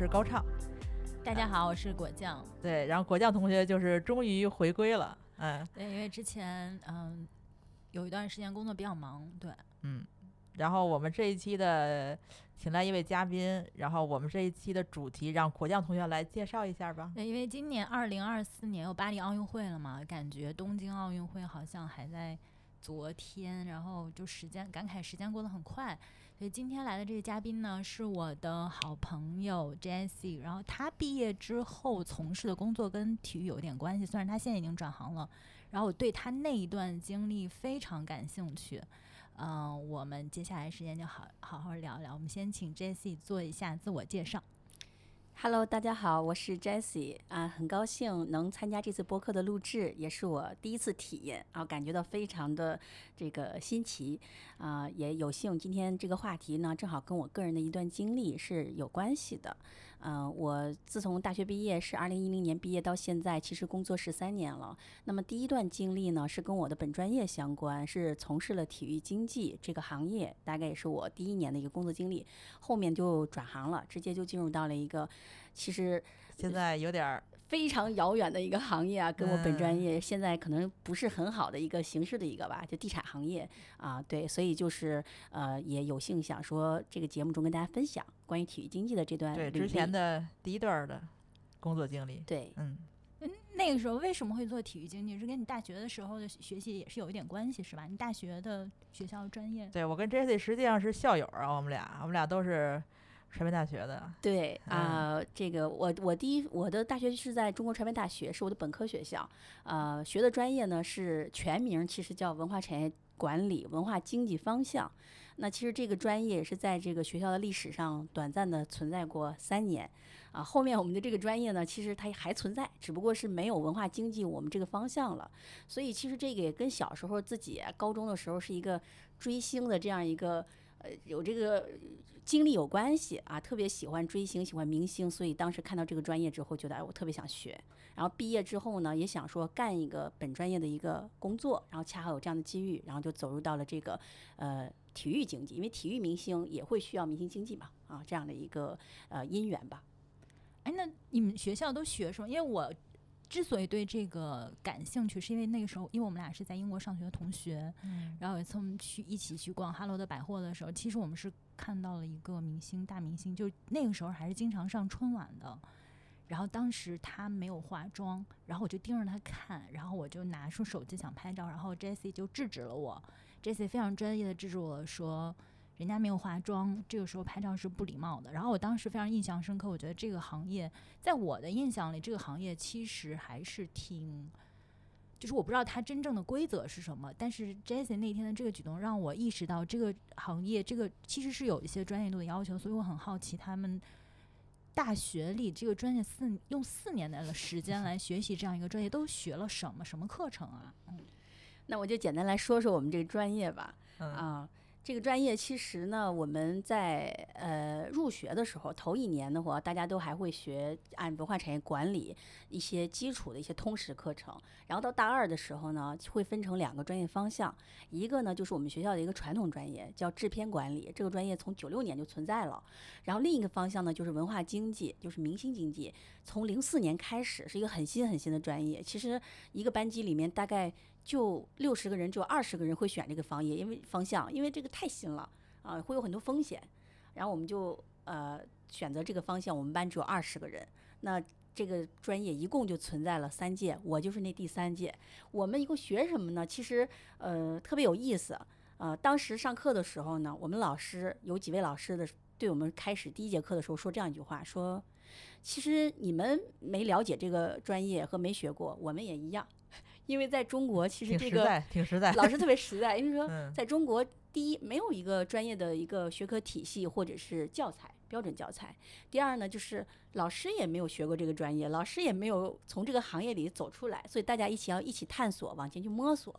是高畅，大家好，我是果酱。对，然后果酱同学就是终于回归了，嗯，对，因为之前嗯有一段时间工作比较忙，对，嗯，然后我们这一期的请来一位嘉宾，然后我们这一期的主题让果酱同学来介绍一下吧。对，因为今年二零二四年有巴黎奥运会了嘛，感觉东京奥运会好像还在昨天，然后就时间感慨时间过得很快。所以今天来的这个嘉宾呢，是我的好朋友 Jessie。然后他毕业之后从事的工作跟体育有点关系，虽然他现在已经转行了。然后我对他那一段经历非常感兴趣。嗯，我们接下来时间就好好好聊一聊。我们先请 Jessie 做一下自我介绍。Hello，大家好，我是 Jessie 啊，很高兴能参加这次播客的录制，也是我第一次体验啊，感觉到非常的这个新奇啊，也有幸今天这个话题呢，正好跟我个人的一段经历是有关系的。嗯，我自从大学毕业是二零一零年毕业到现在，其实工作十三年了。那么第一段经历呢，是跟我的本专业相关，是从事了体育经济这个行业，大概也是我第一年的一个工作经历。后面就转行了，直接就进入到了一个其实现在有点非常遥远的一个行业啊，跟我本专业现在可能不是很好的一个形式的一个吧，就地产行业啊，对，所以就是呃，也有幸想说这个节目中跟大家分享关于体育经济的这段对之前的第一段的工作经历。对，嗯，那个时候为什么会做体育经济？是跟你大学的时候的学习也是有一点关系，是吧？你大学的学校专业？对我跟 Jessie 实际上是校友啊，我们俩，我们俩都是。传媒大学的对啊，这个我我第一我的大学是在中国传媒大学，是我的本科学校，呃，学的专业呢是全名其实叫文化产业管理文化经济方向。那其实这个专业也是在这个学校的历史上短暂的存在过三年啊。后面我们的这个专业呢，其实它还存在，只不过是没有文化经济我们这个方向了。所以其实这个也跟小时候自己高中的时候是一个追星的这样一个。呃，有这个经历有关系啊，特别喜欢追星，喜欢明星，所以当时看到这个专业之后，觉得哎，我特别想学。然后毕业之后呢，也想说干一个本专业的一个工作，然后恰好有这样的机遇，然后就走入到了这个呃体育经济，因为体育明星也会需要明星经济嘛，啊，这样的一个呃因缘吧。哎，那你们学校都学什么？因为我。之所以对这个感兴趣，是因为那个时候，因为我们俩是在英国上学的同学，嗯，然后有一次我们去一起去逛哈罗德百货的时候，其实我们是看到了一个明星，大明星，就那个时候还是经常上春晚的，然后当时他没有化妆，然后我就盯着他看，然后我就拿出手机想拍照，然后 Jessie 就制止了我，Jessie 非常专业的制止我说。人家没有化妆，这个时候拍照是不礼貌的。然后我当时非常印象深刻，我觉得这个行业在我的印象里，这个行业其实还是挺，就是我不知道它真正的规则是什么。但是 Jason 那天的这个举动让我意识到，这个行业这个其实是有一些专业度的要求。所以我很好奇，他们大学里这个专业四用四年的时间来学习这样一个专业，都学了什么？什么课程啊？嗯，那我就简单来说说我们这个专业吧。啊。这个专业其实呢，我们在呃入学的时候，头一年的话，大家都还会学按文化产业管理一些基础的一些通识课程。然后到大二的时候呢，会分成两个专业方向，一个呢就是我们学校的一个传统专业，叫制片管理，这个专业从九六年就存在了。然后另一个方向呢就是文化经济，就是明星经济，从零四年开始是一个很新很新的专业。其实一个班级里面大概。就六十个人，只有二十个人会选这个方业，因为方向，因为这个太新了啊，会有很多风险。然后我们就呃选择这个方向，我们班只有二十个人。那这个专业一共就存在了三届，我就是那第三届。我们一共学什么呢？其实呃特别有意思。呃，当时上课的时候呢，我们老师有几位老师的对我们开始第一节课的时候说这样一句话：说其实你们没了解这个专业和没学过，我们也一样。因为在中国，其实这个挺实在，老师 特别实在。因为说，在中国，第一没有一个专业的一个学科体系或者是教材标准教材；第二呢，就是老师也没有学过这个专业，老师也没有从这个行业里走出来，所以大家一起要一起探索，往前去摸索。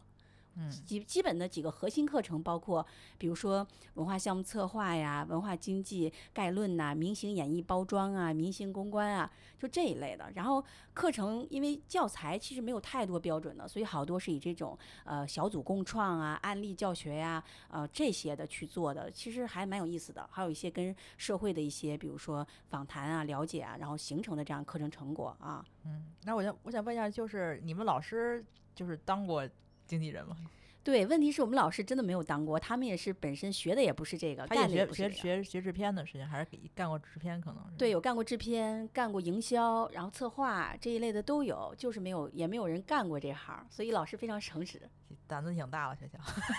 基基本的几个核心课程包括，比如说文化项目策划呀、文化经济概论呐、明星演绎包装啊、明星公关啊，就这一类的。然后课程因为教材其实没有太多标准的，所以好多是以这种呃小组共创啊、案例教学呀、呃这些的去做的，其实还蛮有意思的。还有一些跟社会的一些，比如说访谈啊、了解啊，然后形成的这样课程成果啊。嗯，那我想我想问一下，就是你们老师就是当过。经纪人吗？对，问题是我们老师真的没有当过，他们也是本身学的也不是这个，他也学学学学制片的，时间还是干过制片，可能是对，有干过制片，干过营销，然后策划这一类的都有，就是没有，也没有人干过这行，所以老师非常诚实，胆子挺大了学校。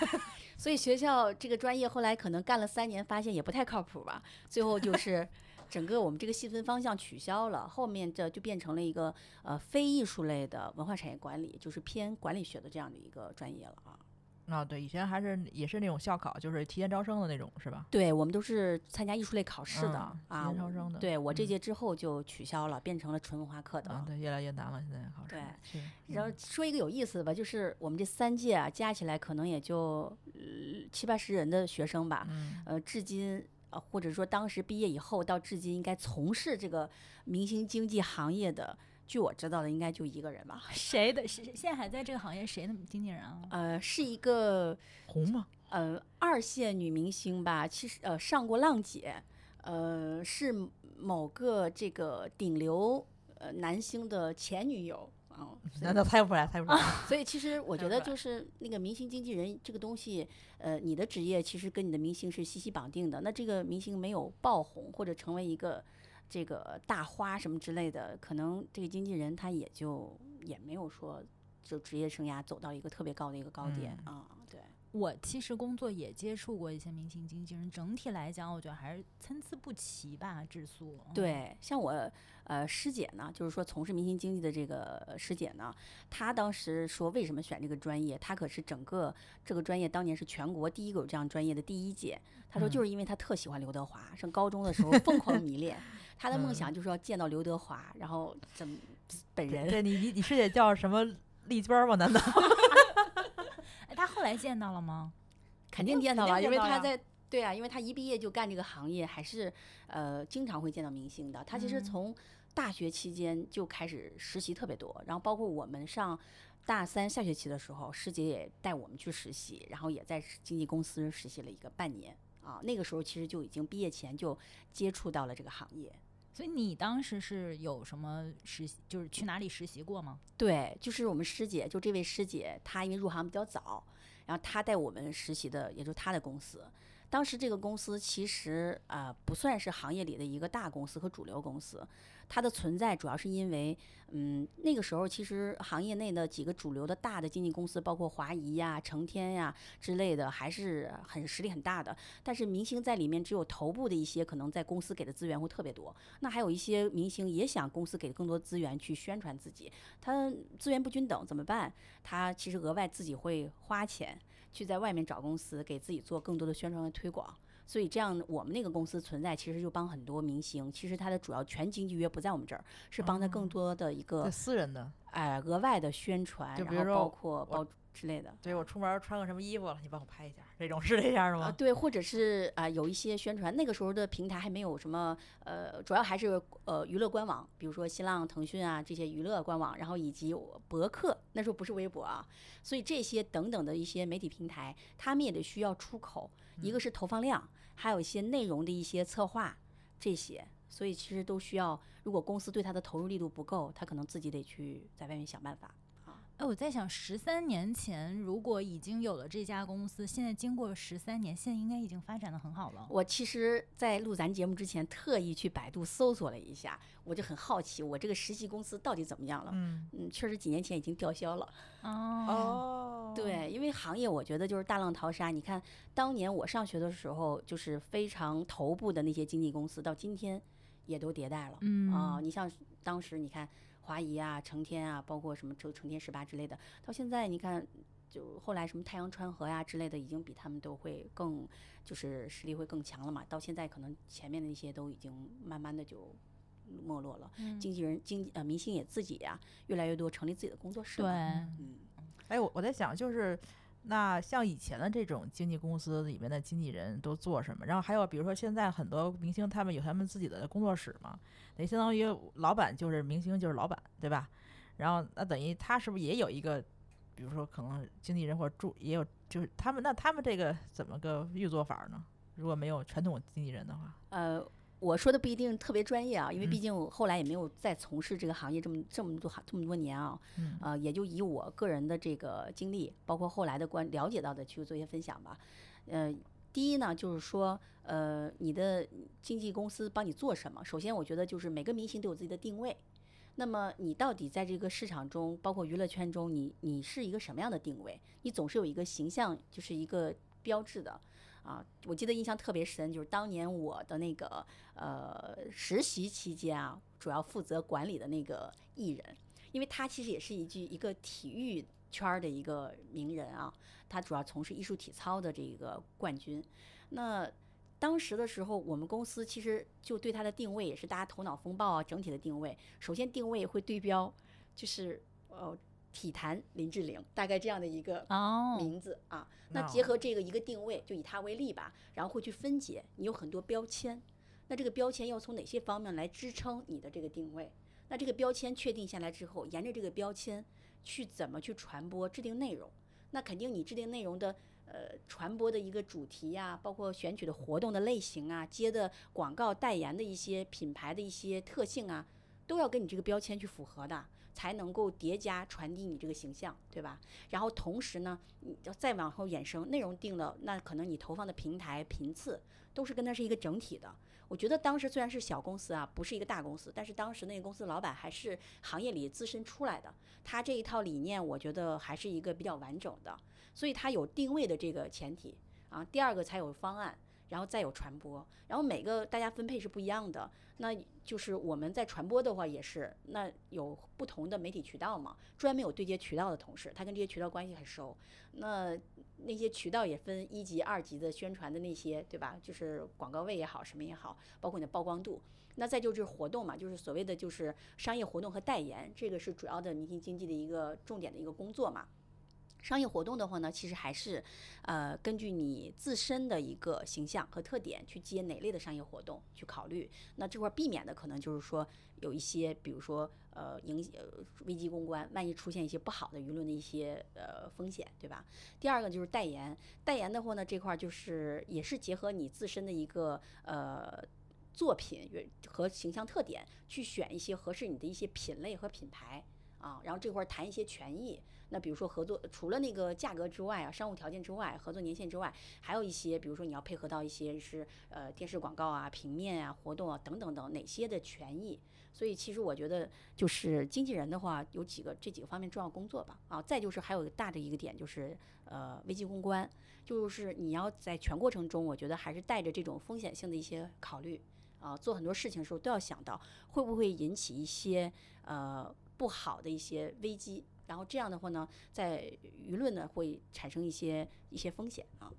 所以学校这个专业后来可能干了三年，发现也不太靠谱吧，最后就是。整个我们这个细分方向取消了，后面这就变成了一个呃非艺术类的文化产业管理，就是偏管理学的这样的一个专业了啊。啊，对，以前还是也是那种校考，就是提前招生的那种，是吧？对，我们都是参加艺术类考试的啊。提前招生的。对我这届之后就取消了，变成了纯文化课的。啊对，越来越难了，现在考试。对。然后说一个有意思的吧，就是我们这三届啊，加起来可能也就七八十人的学生吧。嗯。呃，至今。或者说，当时毕业以后到至今应该从事这个明星经济行业的，据我知道的，应该就一个人吧？谁的？谁现在还在这个行业谁的经纪人啊？呃，是一个红吗？呃，二线女明星吧。其实呃，上过浪姐，呃，是某个这个顶流呃男星的前女友。哦，那那猜不出来，猜不出来。所以其实我觉得就是那个明星经纪人这个东西，呃，你的职业其实跟你的明星是息息绑定的。那这个明星没有爆红或者成为一个这个大花什么之类的，可能这个经纪人他也就也没有说就职业生涯走到一个特别高的一个高点啊。对。我其实工作也接触过一些明星经纪人，整体来讲，我觉得还是参差不齐吧，质素。对，像我呃师姐呢，就是说从事明星经济的这个师姐呢，她当时说为什么选这个专业，她可是整个这个专业当年是全国第一个有这样专业的第一届。她说就是因为她特喜欢刘德华，上高中的时候疯狂迷恋，她的梦想就是要见到刘德华，然后怎么本人？对你你你师姐叫什么丽娟吗？难道？他后来见到了吗？肯定见到了，因为他在对啊，因为他一毕业就干这个行业，还是呃经常会见到明星的。他其实从大学期间就开始实习特别多，然后包括我们上大三下学期的时候，师姐也带我们去实习，然后也在经纪公司实习了一个半年啊。那个时候其实就已经毕业前就接触到了这个行业。所以你当时是有什么实习，就是去哪里实习过吗？对，就是我们师姐，就这位师姐，她因为入行比较早，然后他带我们实习的，也就他的公司。当时这个公司其实啊，不算是行业里的一个大公司和主流公司。它的存在主要是因为，嗯，那个时候其实行业内的几个主流的大的经纪公司，包括华谊呀、成天呀之类的，还是很实力很大的。但是明星在里面只有头部的一些，可能在公司给的资源会特别多。那还有一些明星也想公司给更多资源去宣传自己，他资源不均等怎么办？他其实额外自己会花钱去在外面找公司，给自己做更多的宣传和推广。所以这样，我们那个公司存在，其实就帮很多明星。其实它的主要全经纪约不在我们这儿，是帮他更多的一个私人的，哎，额外的宣传，然后包括包之类的。对我出门穿个什么衣服了，你帮我拍一下，这种 是这样的吗？对，或者是啊，有一些宣传。那个时候的平台还没有什么，呃，主要还是呃娱乐官网，比如说新浪、腾讯啊这些娱乐官网，然后以及博客，那时候不是微博啊。所以这些等等的一些媒体平台，他们也得需要出口，一个是投放量。还有一些内容的一些策划，这些，所以其实都需要。如果公司对他的投入力度不够，他可能自己得去在外面想办法。哎，我在想，十三年前如果已经有了这家公司，现在经过十三年，现在应该已经发展的很好了。我其实，在录咱节目之前，特意去百度搜索了一下，我就很好奇，我这个实习公司到底怎么样了？嗯嗯，确实几年前已经吊销了。哦对，因为行业我觉得就是大浪淘沙。你看，当年我上学的时候，就是非常头部的那些经纪公司，到今天也都迭代了。嗯啊，你像当时你看。华谊啊，成天啊，包括什么成成天十八之类的，到现在你看，就后来什么太阳川河呀之类的，已经比他们都会更，就是实力会更强了嘛。到现在可能前面的那些都已经慢慢的就没落了。经纪人、经呃明星也自己呀，越来越多成立自己的工作室。对，嗯。哎，我我在想，就是那像以前的这种经纪公司里面的经纪人都做什么？然后还有比如说现在很多明星他们有他们自己的工作室嘛，等于相当于老板就是明星就是老板，对吧？然后那等于他是不是也有一个，比如说可能经纪人或者助也有，就是他们那他们这个怎么个运作法呢？如果没有传统经纪人的话，呃。我说的不一定特别专业啊，因为毕嗯竟我后来也没有再从事这个行业这么这么多这么多年啊，嗯呃，也就以我个人的这个经历，包括后来的关了解到的去做一些分享吧。呃，第一呢，就是说，呃，你的经纪公司帮你做什么？首先，我觉得就是每个明星都有自己的定位。那么你到底在这个市场中，包括娱乐圈中，你你是一个什么样的定位？你总是有一个形象，就是一个标志的。啊，我记得印象特别深，就是当年我的那个呃实习期间啊，主要负责管理的那个艺人，因为他其实也是一句一个体育圈儿的一个名人啊，他主要从事艺术体操的这个冠军。那当时的时候，我们公司其实就对他的定位也是大家头脑风暴啊，整体的定位，首先定位会对标，就是呃体坛林志玲，大概这样的一个哦，名字啊。那那结合这个一个定位，就以它为例吧，然后会去分解，你有很多标签，那这个标签要从哪些方面来支撑你的这个定位？那这个标签确定下来之后，沿着这个标签去怎么去传播、制定内容？那肯定你制定内容的呃传播的一个主题呀、包括选取的活动的类型啊、接的广告代言的一些品牌的一些特性啊，都要跟你这个标签去符合的。才能够叠加传递你这个形象，对吧？然后同时呢，你要再往后衍生，内容定了，那可能你投放的平台频次都是跟它是一个整体的。我觉得当时虽然是小公司啊，不是一个大公司，但是当时那个公司老板还是行业里资深出来的，他这一套理念，我觉得还是一个比较完整的，所以他有定位的这个前提啊，第二个才有方案。然后再有传播，然后每个大家分配是不一样的。那就是我们在传播的话也是，那有不同的媒体渠道嘛，专门有对接渠道的同事，他跟这些渠道关系很熟。那那些渠道也分一级、二级的宣传的那些，对吧？就是广告位也好，什么也好，包括你的曝光度。那再就是活动嘛，就是所谓的就是商业活动和代言，这个是主要的明星经济的一个重点的一个工作嘛。商业活动的话呢，其实还是，呃，根据你自身的一个形象和特点去接哪类的商业活动去考虑。那这块儿避免的可能就是说有一些，比如说呃影呃危机公关，万一出现一些不好的舆论的一些呃风险，对吧？第二个就是代言，代言的话呢，这块儿就是也是结合你自身的一个呃。作品和形象特点，去选一些合适你的一些品类和品牌啊，然后这块儿谈一些权益。那比如说合作，除了那个价格之外啊，商务条件之外，合作年限之外，还有一些，比如说你要配合到一些是呃电视广告啊、平面啊、活动啊等等等哪些的权益。所以其实我觉得，就是经纪人的话，有几个这几个方面重要工作吧。啊，再就是还有个大的一个点就是呃危机公关，就是你要在全过程中，我觉得还是带着这种风险性的一些考虑。啊，做很多事情的时候都要想到会不会引起一些呃不好的一些危机，然后这样的话呢，在舆论呢会产生一些一些风险啊。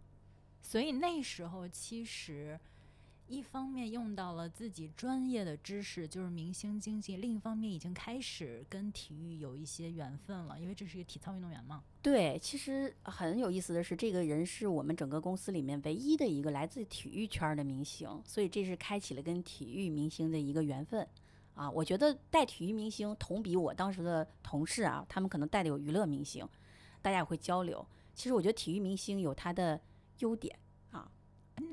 所以那时候其实一方面用到了自己专业的知识，就是明星经济；另一方面已经开始跟体育有一些缘分了，因为这是一个体操运动员嘛。对，其实很有意思的是，这个人是我们整个公司里面唯一的一个来自体育圈儿的明星，所以这是开启了跟体育明星的一个缘分啊。我觉得带体育明星同比我当时的同事啊，他们可能带的有娱乐明星，大家也会交流。其实我觉得体育明星有他的优点啊。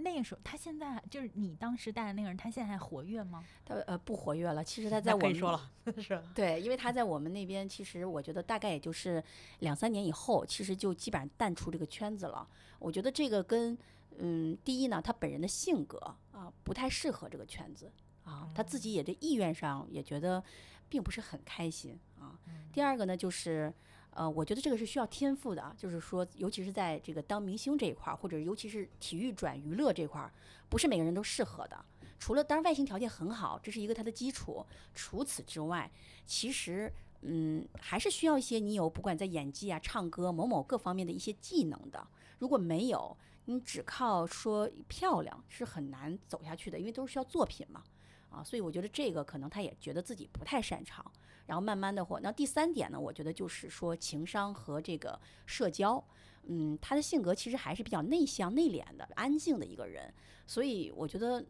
那个时候，他现在就是你当时带的那个人，他现在还活跃吗？他呃不活跃了，其实他在我们？对，因为他在我们那边，其实我觉得大概也就是两三年以后，其实就基本上淡出这个圈子了。我觉得这个跟嗯，第一呢，他本人的性格啊不太适合这个圈子啊，他自己也这意愿上也觉得并不是很开心啊。第二个呢，就是呃，我觉得这个是需要天赋的啊，就是说，尤其是在这个当明星这一块儿，或者尤其是体育转娱乐这块儿，不是每个人都适合的。除了当然外形条件很好，这是一个他的基础。除此之外，其实嗯，还是需要一些你有不管在演技啊、唱歌某某各方面的一些技能的。如果没有，你只靠说漂亮是很难走下去的，因为都是需要作品嘛。啊，所以我觉得这个可能他也觉得自己不太擅长，然后慢慢的或那第三点呢，我觉得就是说情商和这个社交嗯，他的性格其实还是比较内向、内敛的、安静的一个人，所以我觉得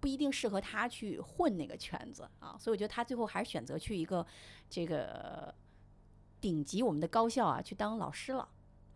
不一定适合他去混那个圈子啊。所以我觉得他最后还是选择去一个这个顶级我们的高校啊去当老师了。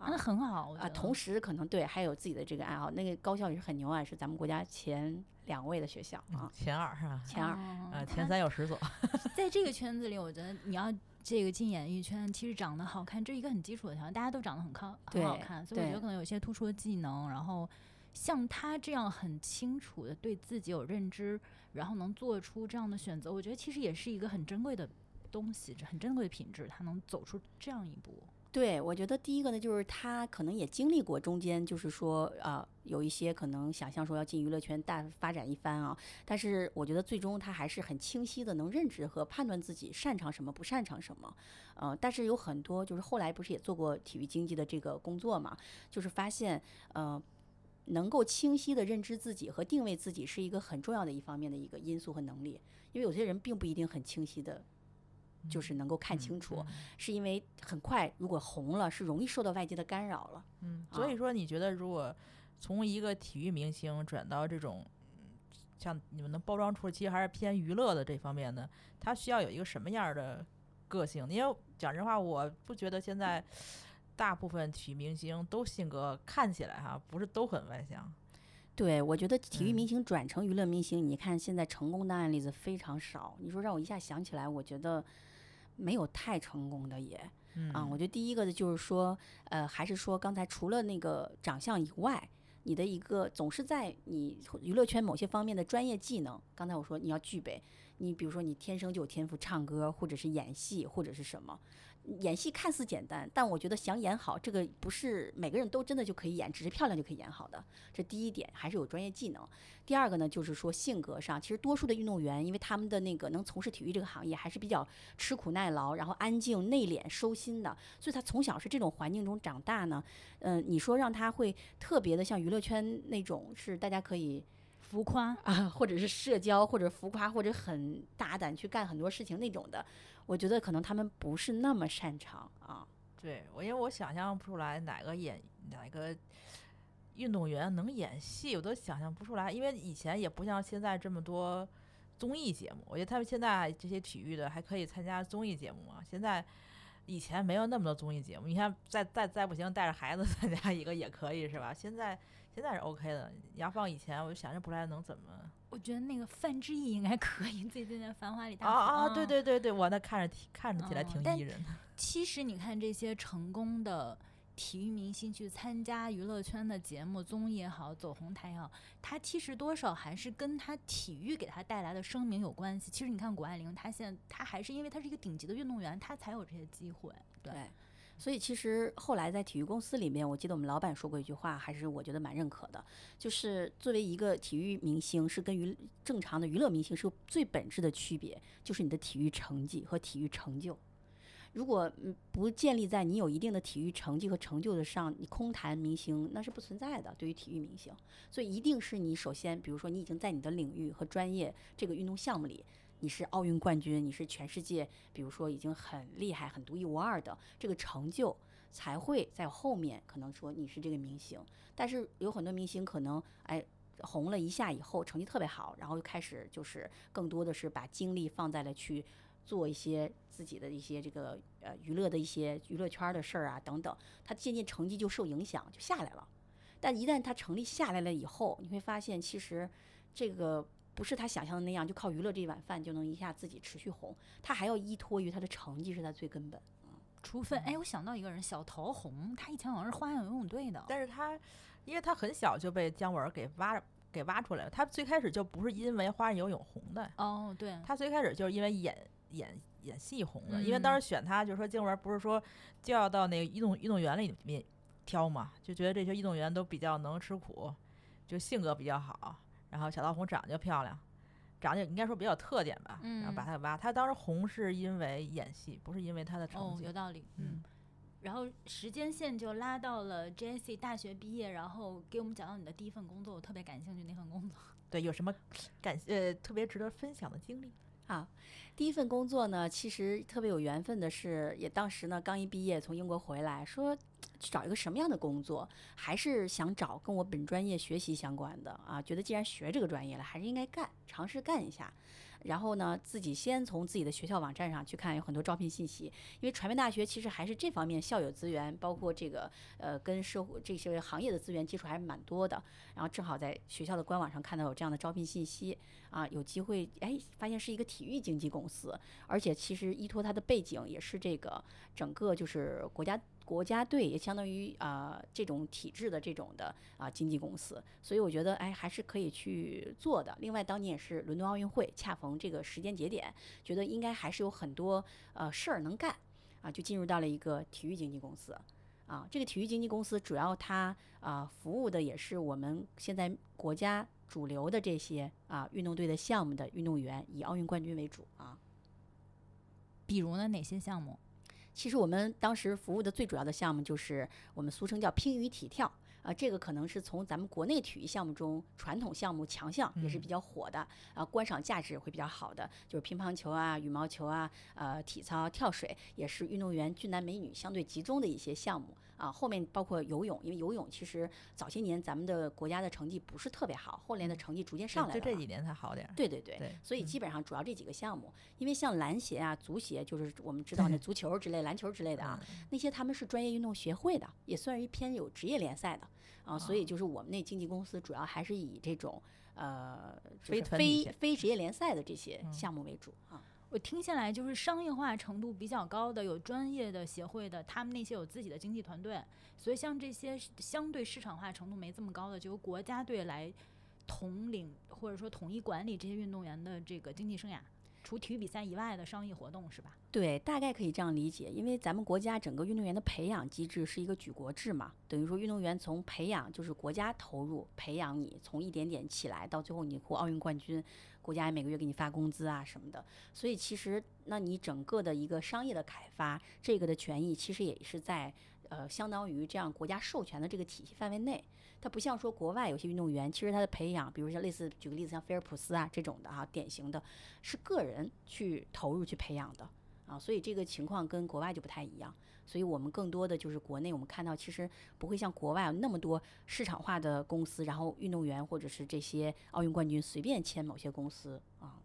那很好啊，同时可能对还有自己的这个爱好，那个高校也是很牛啊，是咱们国家前两位的学校啊，前二是吧？前二啊，前三有十所。在这个圈子里，我觉得你要这个进演艺圈，其实长得好看这是一个很基础的条件，大家都长得很靠很好看，所以我觉得可能有些突出的技能，然后像他这样很清楚的对自己有认知，然后能做出这样的选择，我觉得其实也是一个很珍贵的东西，这很珍贵的品质，他能走出这样一步。对，我觉得第一个呢，就是他可能也经历过中间，就是说啊，有一些可能想象说要进娱乐圈大发展一番啊，但是我觉得最终他还是很清晰的能认知和判断自己擅长什么，不擅长什么，呃，但是有很多就是后来不是也做过体育经济的这个工作嘛，就是发现呃，能够清晰的认知自己和定位自己是一个很重要的一方面的一个因素和能力，因为有些人并不一定很清晰的。就是能够看清楚，是因为很快如果红了，是容易受到外界的干扰了。嗯，所以说你觉得如果从一个体育明星转到这种像你们能包装出，其实还是偏娱乐的这方面呢？他需要有一个什么样的个性？因为讲实话，我不觉得现在大部分体育明星都性格看起来哈不是都很外向。对，我觉得体育明星转成娱乐明星，你看现在成功的案例子非常少。你说让我一下想起来，我觉得。没有太成功的也，啊，我觉得第一个的就是说，呃，还是说刚才除了那个长相以外，你的一个总是在你娱乐圈某些方面的专业技能，刚才我说你要具备，你比如说你天生就有天赋唱歌，或者是演戏，或者是什么。演戏看似简单，但我觉得想演好，这个不是每个人都真的就可以演，只是漂亮就可以演好的。这第一点还是有专业技能。第二个呢，就是说性格上，其实多数的运动员，因为他们的那个能从事体育这个行业，还是比较吃苦耐劳，然后安静内敛收心的，所以他从小是这种环境中长大呢。嗯，你说让他会特别的像娱乐圈那种，是大家可以。浮夸啊，或者是社交，或者浮夸，或者很大胆去干很多事情那种的，我觉得可能他们不是那么擅长啊。对我，因为我想象不出来哪个演哪个运动员能演戏，我都想象不出来。因为以前也不像现在这么多综艺节目，我觉得他们现在这些体育的还可以参加综艺节目啊。现在以前没有那么多综艺节目，你看再再再不行，带着孩子 参加一个也可以，是吧？现在。现在是 OK 的，你要放以前，我就想着不出来能怎么。我觉得那个范志毅应该可以，最近在《繁华》里。啊啊，对对对对，我那看着挺看着起来挺艺人的。其实你看这些成功的体育明星去参加娱乐圈的节目、综艺也好，走红毯也好，他其实多少还是跟他体育给他带来的声名有关系。其实你看谷爱凌，她现在她还是因为她是一个顶级的运动员，她才有这些机会。对。所以其实后来在体育公司里面，我记得我们老板说过一句话，还是我觉得蛮认可的，就是作为一个体育明星，是跟娱正常的娱乐明星是最本质的区别，就是你的体育成绩和体育成就。如果嗯不建立在你有一定的体育成绩和成就的上，你空谈明星那是不存在的。对于体育明星，所以一定是你首先，比如说你已经在你的领域和专业这个运动项目里。你是奥运冠军，你是全世界，比如说已经很厉害、很独一无二的这个成就，才会在后面可能说你是这个明星。但是有很多明星可能哎红了一下以后，成绩特别好，然后又开始就是更多的是把精力放在了去做一些自己的一些这个呃娱乐的一些娱乐圈的事儿啊等等，他渐渐成绩就受影响，就下来了。但一旦他成绩下来了以后，你会发现其实这个。不是他想象的那样，就靠娱乐这一碗饭就能一下自己持续红。他还要依托于他的成绩，是他最根本。嗯，除非哎，我想到一个人，小陶红，他以前好像是花样游泳队的。但是他，因为他很小就被姜文给挖给挖出来了。他最开始就不是因为花样游泳红的。哦，对。他最开始就是因为演演演戏红的。因为当时选他，就是说姜文不是说就要到那个运动运动员里面挑嘛，就觉得这些运动员都比较能吃苦，就性格比较好。然后小桃红长得就漂亮，长得应该说比较特点吧。然后把她挖，她当时红是因为演戏，不是因为她的成绩。哦，有道理。嗯。然后时间线就拉到了 Jessie 大学毕业，然后给我们讲到你的第一份工作，我特别感兴趣那份工作。对，有什么感呃特别值得分享的经历？啊，第一份工作呢，其实特别有缘分的是，也当时呢刚一毕业从英国回来，说去找一个什么样的工作，还是想找跟我本专业学习相关的啊？觉得既然学这个专业了，还是应该干，尝试干一下。然后呢，自己先从自己的学校网站上去看，有很多招聘信息。因为传媒大学其实还是这方面校友资源，包括这个呃跟社会这些行业的资源基础还是蛮多的。然后正好在学校的官网上看到有这样的招聘信息啊，有机会哎，发现是一个体育经纪公司，而且其实依托它的背景也是这个整个就是国家。国家队也相当于啊这种体制的这种的啊经纪公司，所以我觉得哎还是可以去做的。另外当年也是伦敦奥运会，恰逢这个时间节点，觉得应该还是有很多呃事儿能干啊，就进入到了一个体育经纪公司啊。这个体育经纪公司主要它啊服务的也是我们现在国家主流的这些啊运动队的项目的运动员，以奥运冠军为主啊。比如呢哪些项目？其实我们当时服务的最主要的项目就是我们俗称叫乒羽体跳，啊，这个可能是从咱们国内体育项目中传统项目强项，也是比较火的，啊，观赏价值会比较好的，就是乒乓球啊、羽毛球啊、呃，体操、跳水，也是运动员俊男美女相对集中的一些项目。啊，后面包括游泳，因为游泳其实早些年咱们的国家的成绩不是特别好，后来的成绩逐渐上来了，就这几年才好点儿。对对对，所以基本上主要这几个项目，因为像篮协啊、足协，就是我们知道那足球之类、篮球之类的啊，那些他们是专业运动协会的，也算是偏有职业联赛的啊，所以就是我们那经纪公司主要还是以这种呃非非非职业联赛的这些项目为主啊。我听下来就是商业化程度比较高的，有专业的协会的，他们那些有自己的经纪团队，所以像这些相对市场化程度没这么高的，就由国家队来统领或者说统一管理这些运动员的这个经济生涯。除体育比赛以外的商业活动是吧？对，大概可以这样理解。因为咱们国家整个运动员的培养机制是一个举国制嘛，等于说运动员从培养就是国家投入培养你，从一点点起来到最后你获奥运冠军，国家每个月给你发工资啊什么的。所以其实那你整个的一个商业的开发，这个的权益其实也是在呃相当于这样国家授权的这个体系范围内。它不像说国外有些运动员，其实他的培养，比如像类似举个例子，像菲尔普斯啊这种的哈，典型的是个人去投入去培养的啊，所以这个情况跟国外就不太一样。所以我们更多的就是国内，我们看到其实不会像国外有那么多市场化的公司，然后运动员或者是这些奥运冠军随便签某些公司啊。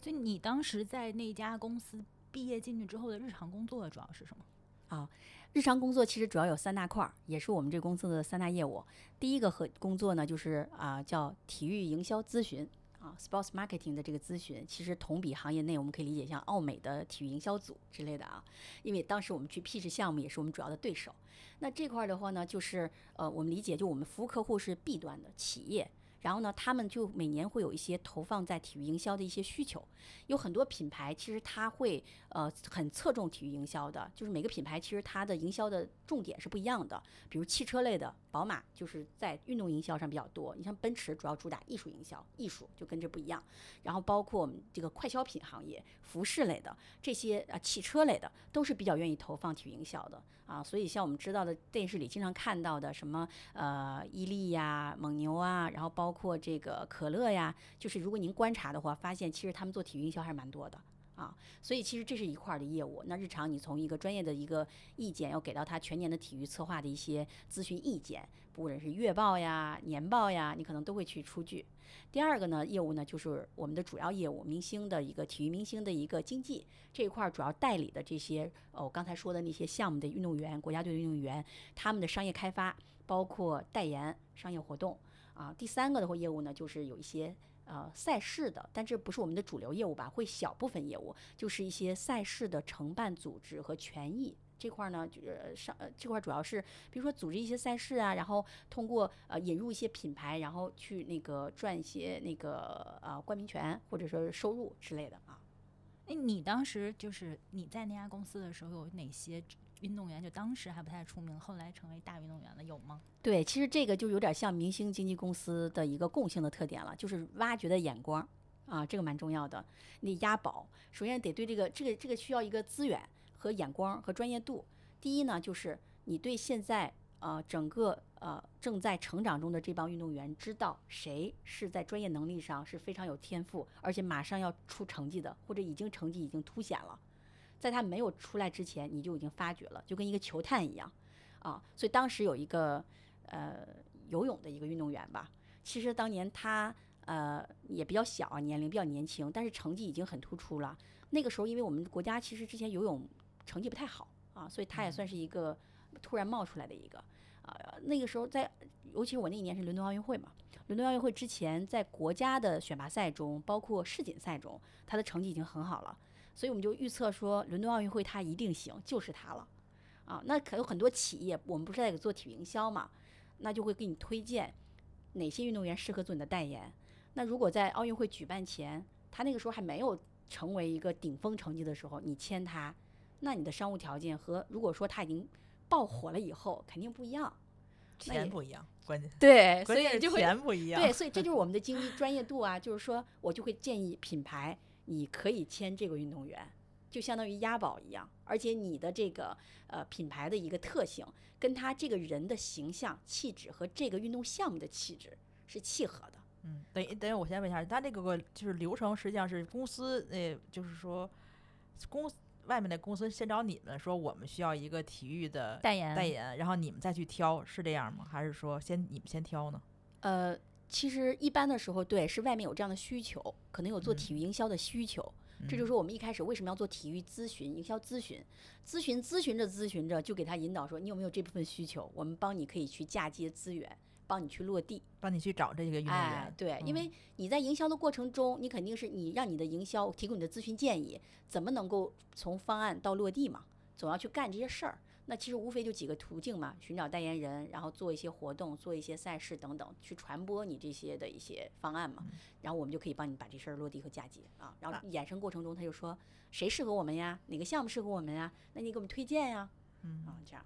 所以你当时在那家公司毕业进去之后的日常工作主要是什么？啊。日常工作其实主要有三大块儿，也是我们这公司的三大业务。第一个和工作呢，就是啊叫体育营销咨询啊，sports marketing 的这个咨询，其实同比行业内我们可以理解像奥美的体育营销组之类的啊。因为当时我们去 pitch 项目，也是我们主要的对手。那这块儿的话呢，就是呃我们理解就我们服务客户是 B 端的企业。然后呢，他们就每年会有一些投放在体育营销的一些需求，有很多品牌其实它会呃很侧重体育营销的，就是每个品牌其实它的营销的重点是不一样的。比如汽车类的，宝马就是在运动营销上比较多，你像奔驰主要主打艺术营销，艺术就跟这不一样。然后包括我们这个快消品行业、服饰类的这些啊汽车类的，都是比较愿意投放体育营销的。啊，所以像我们知道的电视里经常看到的什么呃伊利呀、蒙牛啊，然后包括这个可乐呀，就是如果您观察的话，发现其实他们做体育营销还是蛮多的啊。所以其实这是一块儿的业务。那日常你从一个专业的一个意见，要给到他全年的体育策划的一些咨询意见，不论是月报呀、年报呀，你可能都会去出具。第二个呢，业务呢就是我们的主要业务，明星的一个体育明星的一个经济这一块儿，主要代理的这些呃，我刚才说的那些项目的运动员，国家队的运动员，他们的商业开发，包括代言、商业活动啊。第三个的话业务呢，就是有一些呃赛事的，但这不是我们的主流业务吧，会小部分业务，就是一些赛事的承办、组织和权益。这块呢，就是上呃这块主要是，比如说组织一些赛事啊，然后通过呃引入一些品牌，然后去那个赚一些那个呃冠名权或者说收入之类的啊。哎，你当时就是你在那家公司的时候，有哪些运动员就当时还不太出名，后来成为大运动员了，有吗？对，其实这个就有点像明星经纪公司的一个共性的特点了，就是挖掘的眼光啊，这个蛮重要的。你押宝，首先得对这个这个这个需要一个资源。和眼光和专业度，第一呢，就是你对现在呃整个呃正在成长中的这帮运动员，知道谁是在专业能力上是非常有天赋，而且马上要出成绩的，或者已经成绩已经凸显了，在他没有出来之前，你就已经发掘了，就跟一个球探一样，啊，所以当时有一个呃游泳的一个运动员吧，其实当年他呃也比较小，年龄比较年轻，但是成绩已经很突出了。那个时候，因为我们国家其实之前游泳成绩不太好啊，所以他也算是一个突然冒出来的一个啊。那个时候在，尤其是我那一年是伦敦奥运会嘛，伦敦奥运会之前在国家的选拔赛中，包括世锦赛中，他的成绩已经很好了，所以我们就预测说伦敦奥运会他一定行，就是他了啊。那可有很多企业，我们不是在做体育营销嘛，那就会给你推荐哪些运动员适合做你的代言。那如果在奥运会举办前，他那个时候还没有。成为一个顶峰成绩的时候，你签他，那你的商务条件和如果说他已经爆火了以后，肯定不一样，钱不一样，关键对，所以就会钱不一样，对，所以这就是我们的经济专业度啊，就是说我就会建议品牌，你可以签这个运动员，就相当于押宝一样，而且你的这个呃品牌的一个特性，跟他这个人的形象、气质和这个运动项目的气质是契合的。嗯，等于等于我先问一下，他这个个就是流程，实际上是公司，呃，就是说，公外面的公司先找你们说，我们需要一个体育的代言，代言，然后你们再去挑，是这样吗？还是说先你们先挑呢？呃，其实一般的时候，对，是外面有这样的需求，可能有做体育营销的需求，这就是我们一开始为什么要做体育咨询、营销咨询，咨询咨询着咨询着，就给他引导说，你有没有这部分需求？我们帮你可以去嫁接资源。帮你去落地，帮你去找这个运动员。对，因为你在营销的过程中，你肯定是你让你的营销提供你的咨询建议，怎么能够从方案到落地嘛？总要去干这些事儿。那其实无非就几个途径嘛：寻找代言人，然后做一些活动，做一些赛事等等，去传播你这些的一些方案嘛。然后我们就可以帮你把这事儿落地和嫁接啊。然后衍生过程中，他就说谁适合我们呀？哪个项目适合我们呀？那你给我们推荐呀？嗯，这样。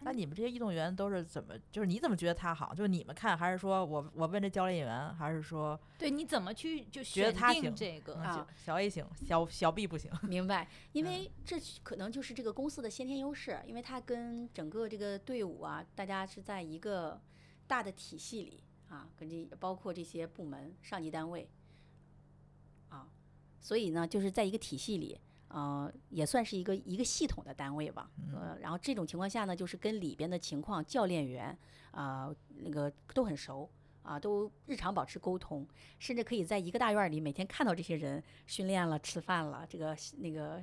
那你们这些运动员都是怎么？就是你怎么觉得他好？就是你们看，还是说我我问这教练员，还是说对你怎么去就觉得他行这个啊？小 A 行，小小 B 不行。明白，因为这可能就是这个公司的先天优势，因为他跟整个这个队伍啊，大家是在一个大的体系里啊，跟这包括这些部门、上级单位啊，所以呢，就是在一个体系里。呃，也算是一个一个系统的单位吧。呃，然后这种情况下呢，就是跟里边的情况、教练员啊，那个都很熟啊，都日常保持沟通，甚至可以在一个大院里每天看到这些人训练了、吃饭了，这个那个，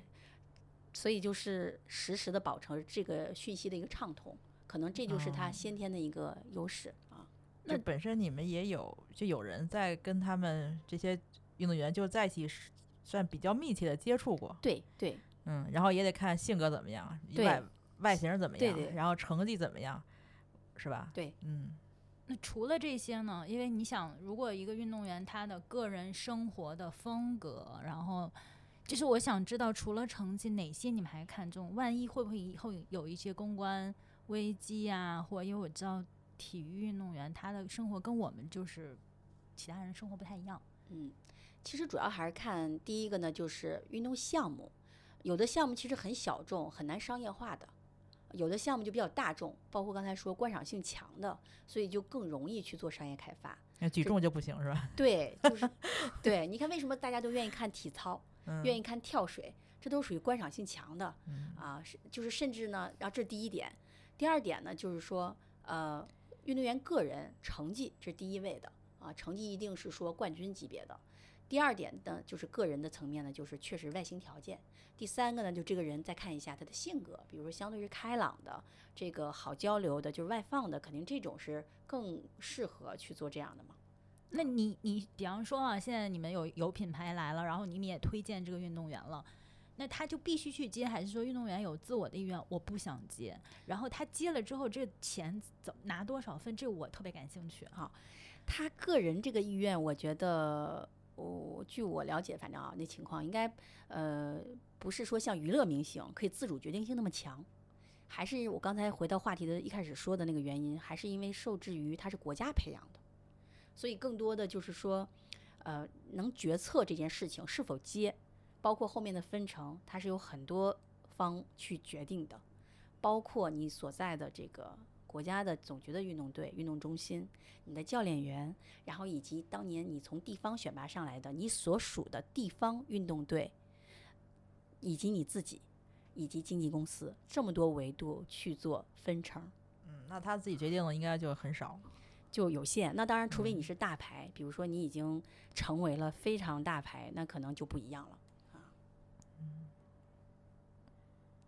所以就是实时的保持这个讯息的一个畅通，可能这就是他先天的一个优势啊。那本身你们也有，就有人在跟他们这些运动员就在一起。算比较密切的接触过，对对，嗯，然后也得看性格怎么样，外外形怎么样，对对，然后成绩怎么样，是吧？对，嗯。那除了这些呢？因为你想，如果一个运动员他的个人生活的风格，然后就是我想知道，除了成绩，哪些你们还看重？万一会不会以后有一些公关危机啊？或因为我知道体育运动员他的生活跟我们就是其他人生活不太一样，嗯。其实主要还是看第一个呢，就是运动项目，有的项目其实很小众，很难商业化的；有的项目就比较大众，包括刚才说观赏性强的，所以就更容易去做商业开发。那举重就不行是吧？对，就是对。你看为什么大家都愿意看体操，愿意看跳水，这都属于观赏性强的啊。是就是甚至呢，然后这是第一点。第二点呢，就是说呃，运动员个人成绩这是第一位的啊，成绩一定是说冠军级别的。第二点呢，就是个人的层面呢，就是确实外形条件。第三个呢，就这个人再看一下他的性格，比如说相对于开朗的，这个好交流的，就是外放的，肯定这种是更适合去做这样的嘛。那你你比方说啊，现在你们有有品牌来了，然后你们也推荐这个运动员了，那他就必须去接，还是说运动员有自我的意愿，我不想接？然后他接了之后，这钱怎拿多少分？这我特别感兴趣哈。他个人这个意愿，我觉得。我据我了解，反正啊，那情况应该，呃，不是说像娱乐明星可以自主决定性那么强，还是我刚才回到话题的一开始说的那个原因，还是因为受制于他是国家培养的，所以更多的就是说，呃，能决策这件事情是否接，包括后面的分成，它是有很多方去决定的，包括你所在的这个。国家的总局的运动队、运动中心，你的教练员，然后以及当年你从地方选拔上来的你所属的地方运动队，以及你自己，以及经纪公司，这么多维度去做分成，嗯那他自己决定的应该就很少。就有限。那当然，除非你嗯是大牌，比如说你已经成为了非常大牌，那可能就不一样了啊。嗯。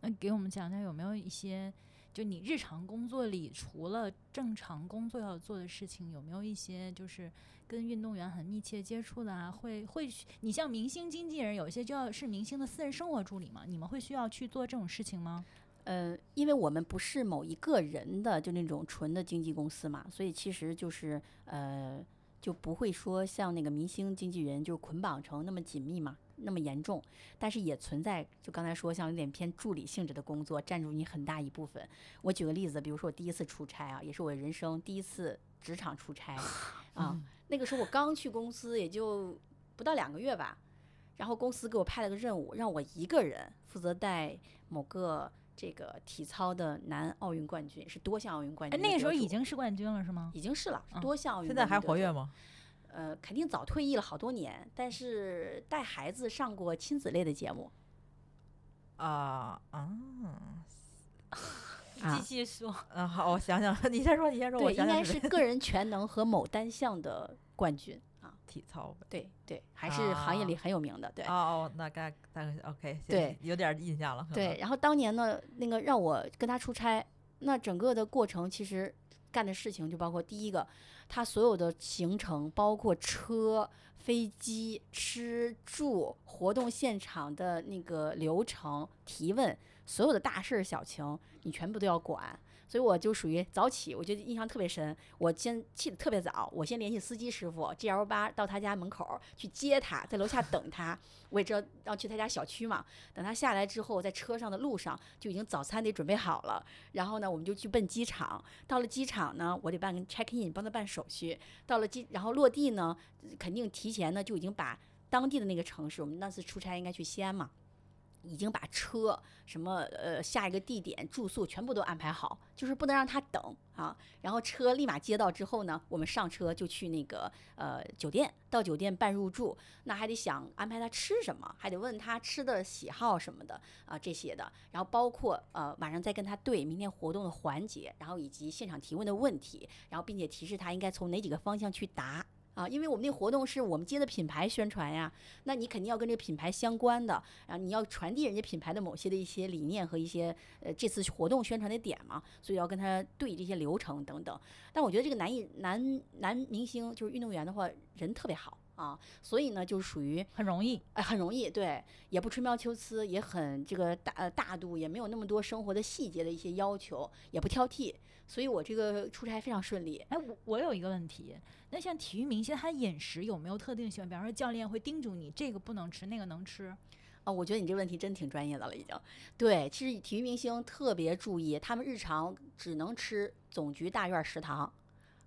那给我们讲讲有没有一些，就你日常工作里除了正常工作要做的事情，有没有一些就是跟运动员很密切接触的啊？会会，你像明星经纪人，有一些就要是明星的私人生活助理嘛，你们会需要去做这种事情吗？呃，因为我们不是某一个人的就那种纯的经纪公司嘛，所以其实就是呃，就不会说像那个明星经纪人就捆绑成那么紧密嘛，那么严重。但是也存在，就刚才说像有点偏助理性质的工作，占住你很大一部分。我举个例子，比如说我第一次出差啊，也是我人生第一次职场出差 啊，那个时候我刚去公司也就不到两个月吧，然后公司给我派了个任务，让我一个人负责带某个这个体操的男奥运冠军，是多项奥运冠哎，军。那个时候已经是冠军了是吗？已经是了，多项奥运现在还？活跃吗？呃，肯定早退役了好多年，但是带孩子上过亲子类的节目啊啊啊 继续说，啊！好，我想想，你先说，你先说，我对，应该是个人全能和某单项的冠军啊。体操呗。对对，还是行业里很有名的。对哦哦，那该大概 OK，对，有点印象了。对，然后当年呢，那个让我跟他出差，那整个的过程其实干的事情就包括第一个，他所有的行程，包括车、飞机、吃住、活动现场的那个流程、提问，所有的大事小情，你全部都要管。所以我就属于早起，我觉得印象特别深。我先起得特别早，我先联系司机师傅 G L 八到他家门口去接他，在楼下等他。我也知道要去他家小区嘛，等他下来之后，在车上的路上就已经早餐得准备好了。然后呢，我们就去奔机场。到了机场呢，我得办个 check in，帮他办手续。到了机，然后落地呢，肯定提前呢就已经把当地的那个城市，我们那次出差应该去西安嘛，已经把车什么呃下一个地点住宿全部都安排好，就是不能让他等啊。然后车立马接到之后呢，我们上车就去那个呃酒店，到酒店办入住，那还得想安排他吃什么，还得问他吃的喜好什么的啊、这些的。然后包括呃晚上再跟他对明天活动的环节，然后以及现场提问的问题，然后并且提示他应该从哪几个方向去答。啊，因为我们那活动是我们接的品牌宣传呀，那你肯定要跟这个品牌相关的，啊你要传递人家品牌的某些的一些理念和一些呃这次活动宣传的点嘛，所以要跟他对这些流程等等。但我觉得这个男艺男男明星就是运动员的话，人特别好啊，所以呢就属于很容易。哎很容易对，也不吹毛求疵，也很这个大呃大度，也没有那么多生活的细节的一些要求，也不挑剔，所以我这个出差非常顺利。哎，我我有一个问题，那像体育明星，他饮食有没有特定习惯？比方说教练会叮嘱你这个不能吃，那个能吃。哦、我觉得你这个问题真挺专业的了，已经。对，其实体育明星特别注意，他们日常只能吃总局大院食堂，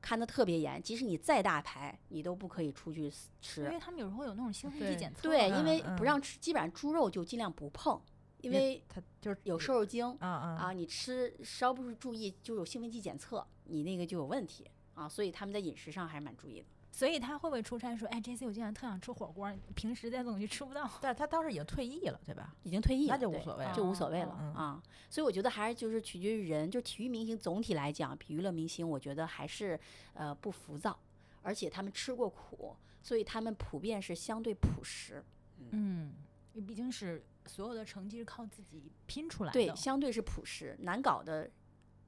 看得特别严。即使你再大牌，你都不可以出去吃因吃。为他们有时候有那种兴奋剂对检测。对，因嗯为嗯不让吃，基本上猪肉就尽量不碰，因因为它就是有瘦肉精啊啊啊，你吃稍不注意就有兴奋剂检测，你那个就有问题啊。所以他们在饮食上还是蛮注意的。所以他会不会出差说，哎，这次我今天特想吃火锅，平时在总局吃不到。但是他当时已经退役了，对吧？已经退役了，那就无所谓了就无所谓哦了嗯啊。所以我觉得还是就是取决于人，就体育明星总体来讲，比娱乐明星，我觉得还是呃不浮躁，而且他们吃过苦，所以他们普遍是相对朴实，嗯，因为毕竟是所有的成绩是靠自己拼出来的。对，相对是朴实，难搞的。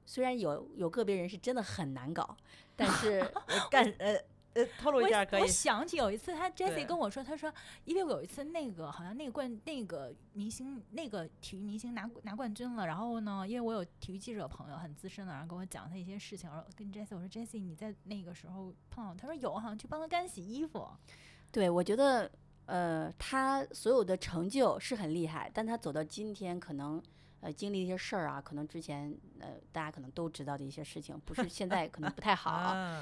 虽然有有个别人是真的很难搞，但是 呃干呃呃，透露一下可以我。想起有一次，他 Jessie 跟我说，他说，因为我有一次那个好像那个冠那个明星那个体育明星拿拿冠军了，然后呢，因为我有体育记者朋友很资深的，然后跟我讲他一些事情，然后跟 Jessie 我说 Jessie 你在那个时候碰到，他说有，好像去帮他干洗衣服。对我觉得呃，他所有的成就是很厉害，但他走到今天，可能呃经历一些事儿啊，可能之前呃大家可能都知道的一些事情，不是现在可能不太好。啊，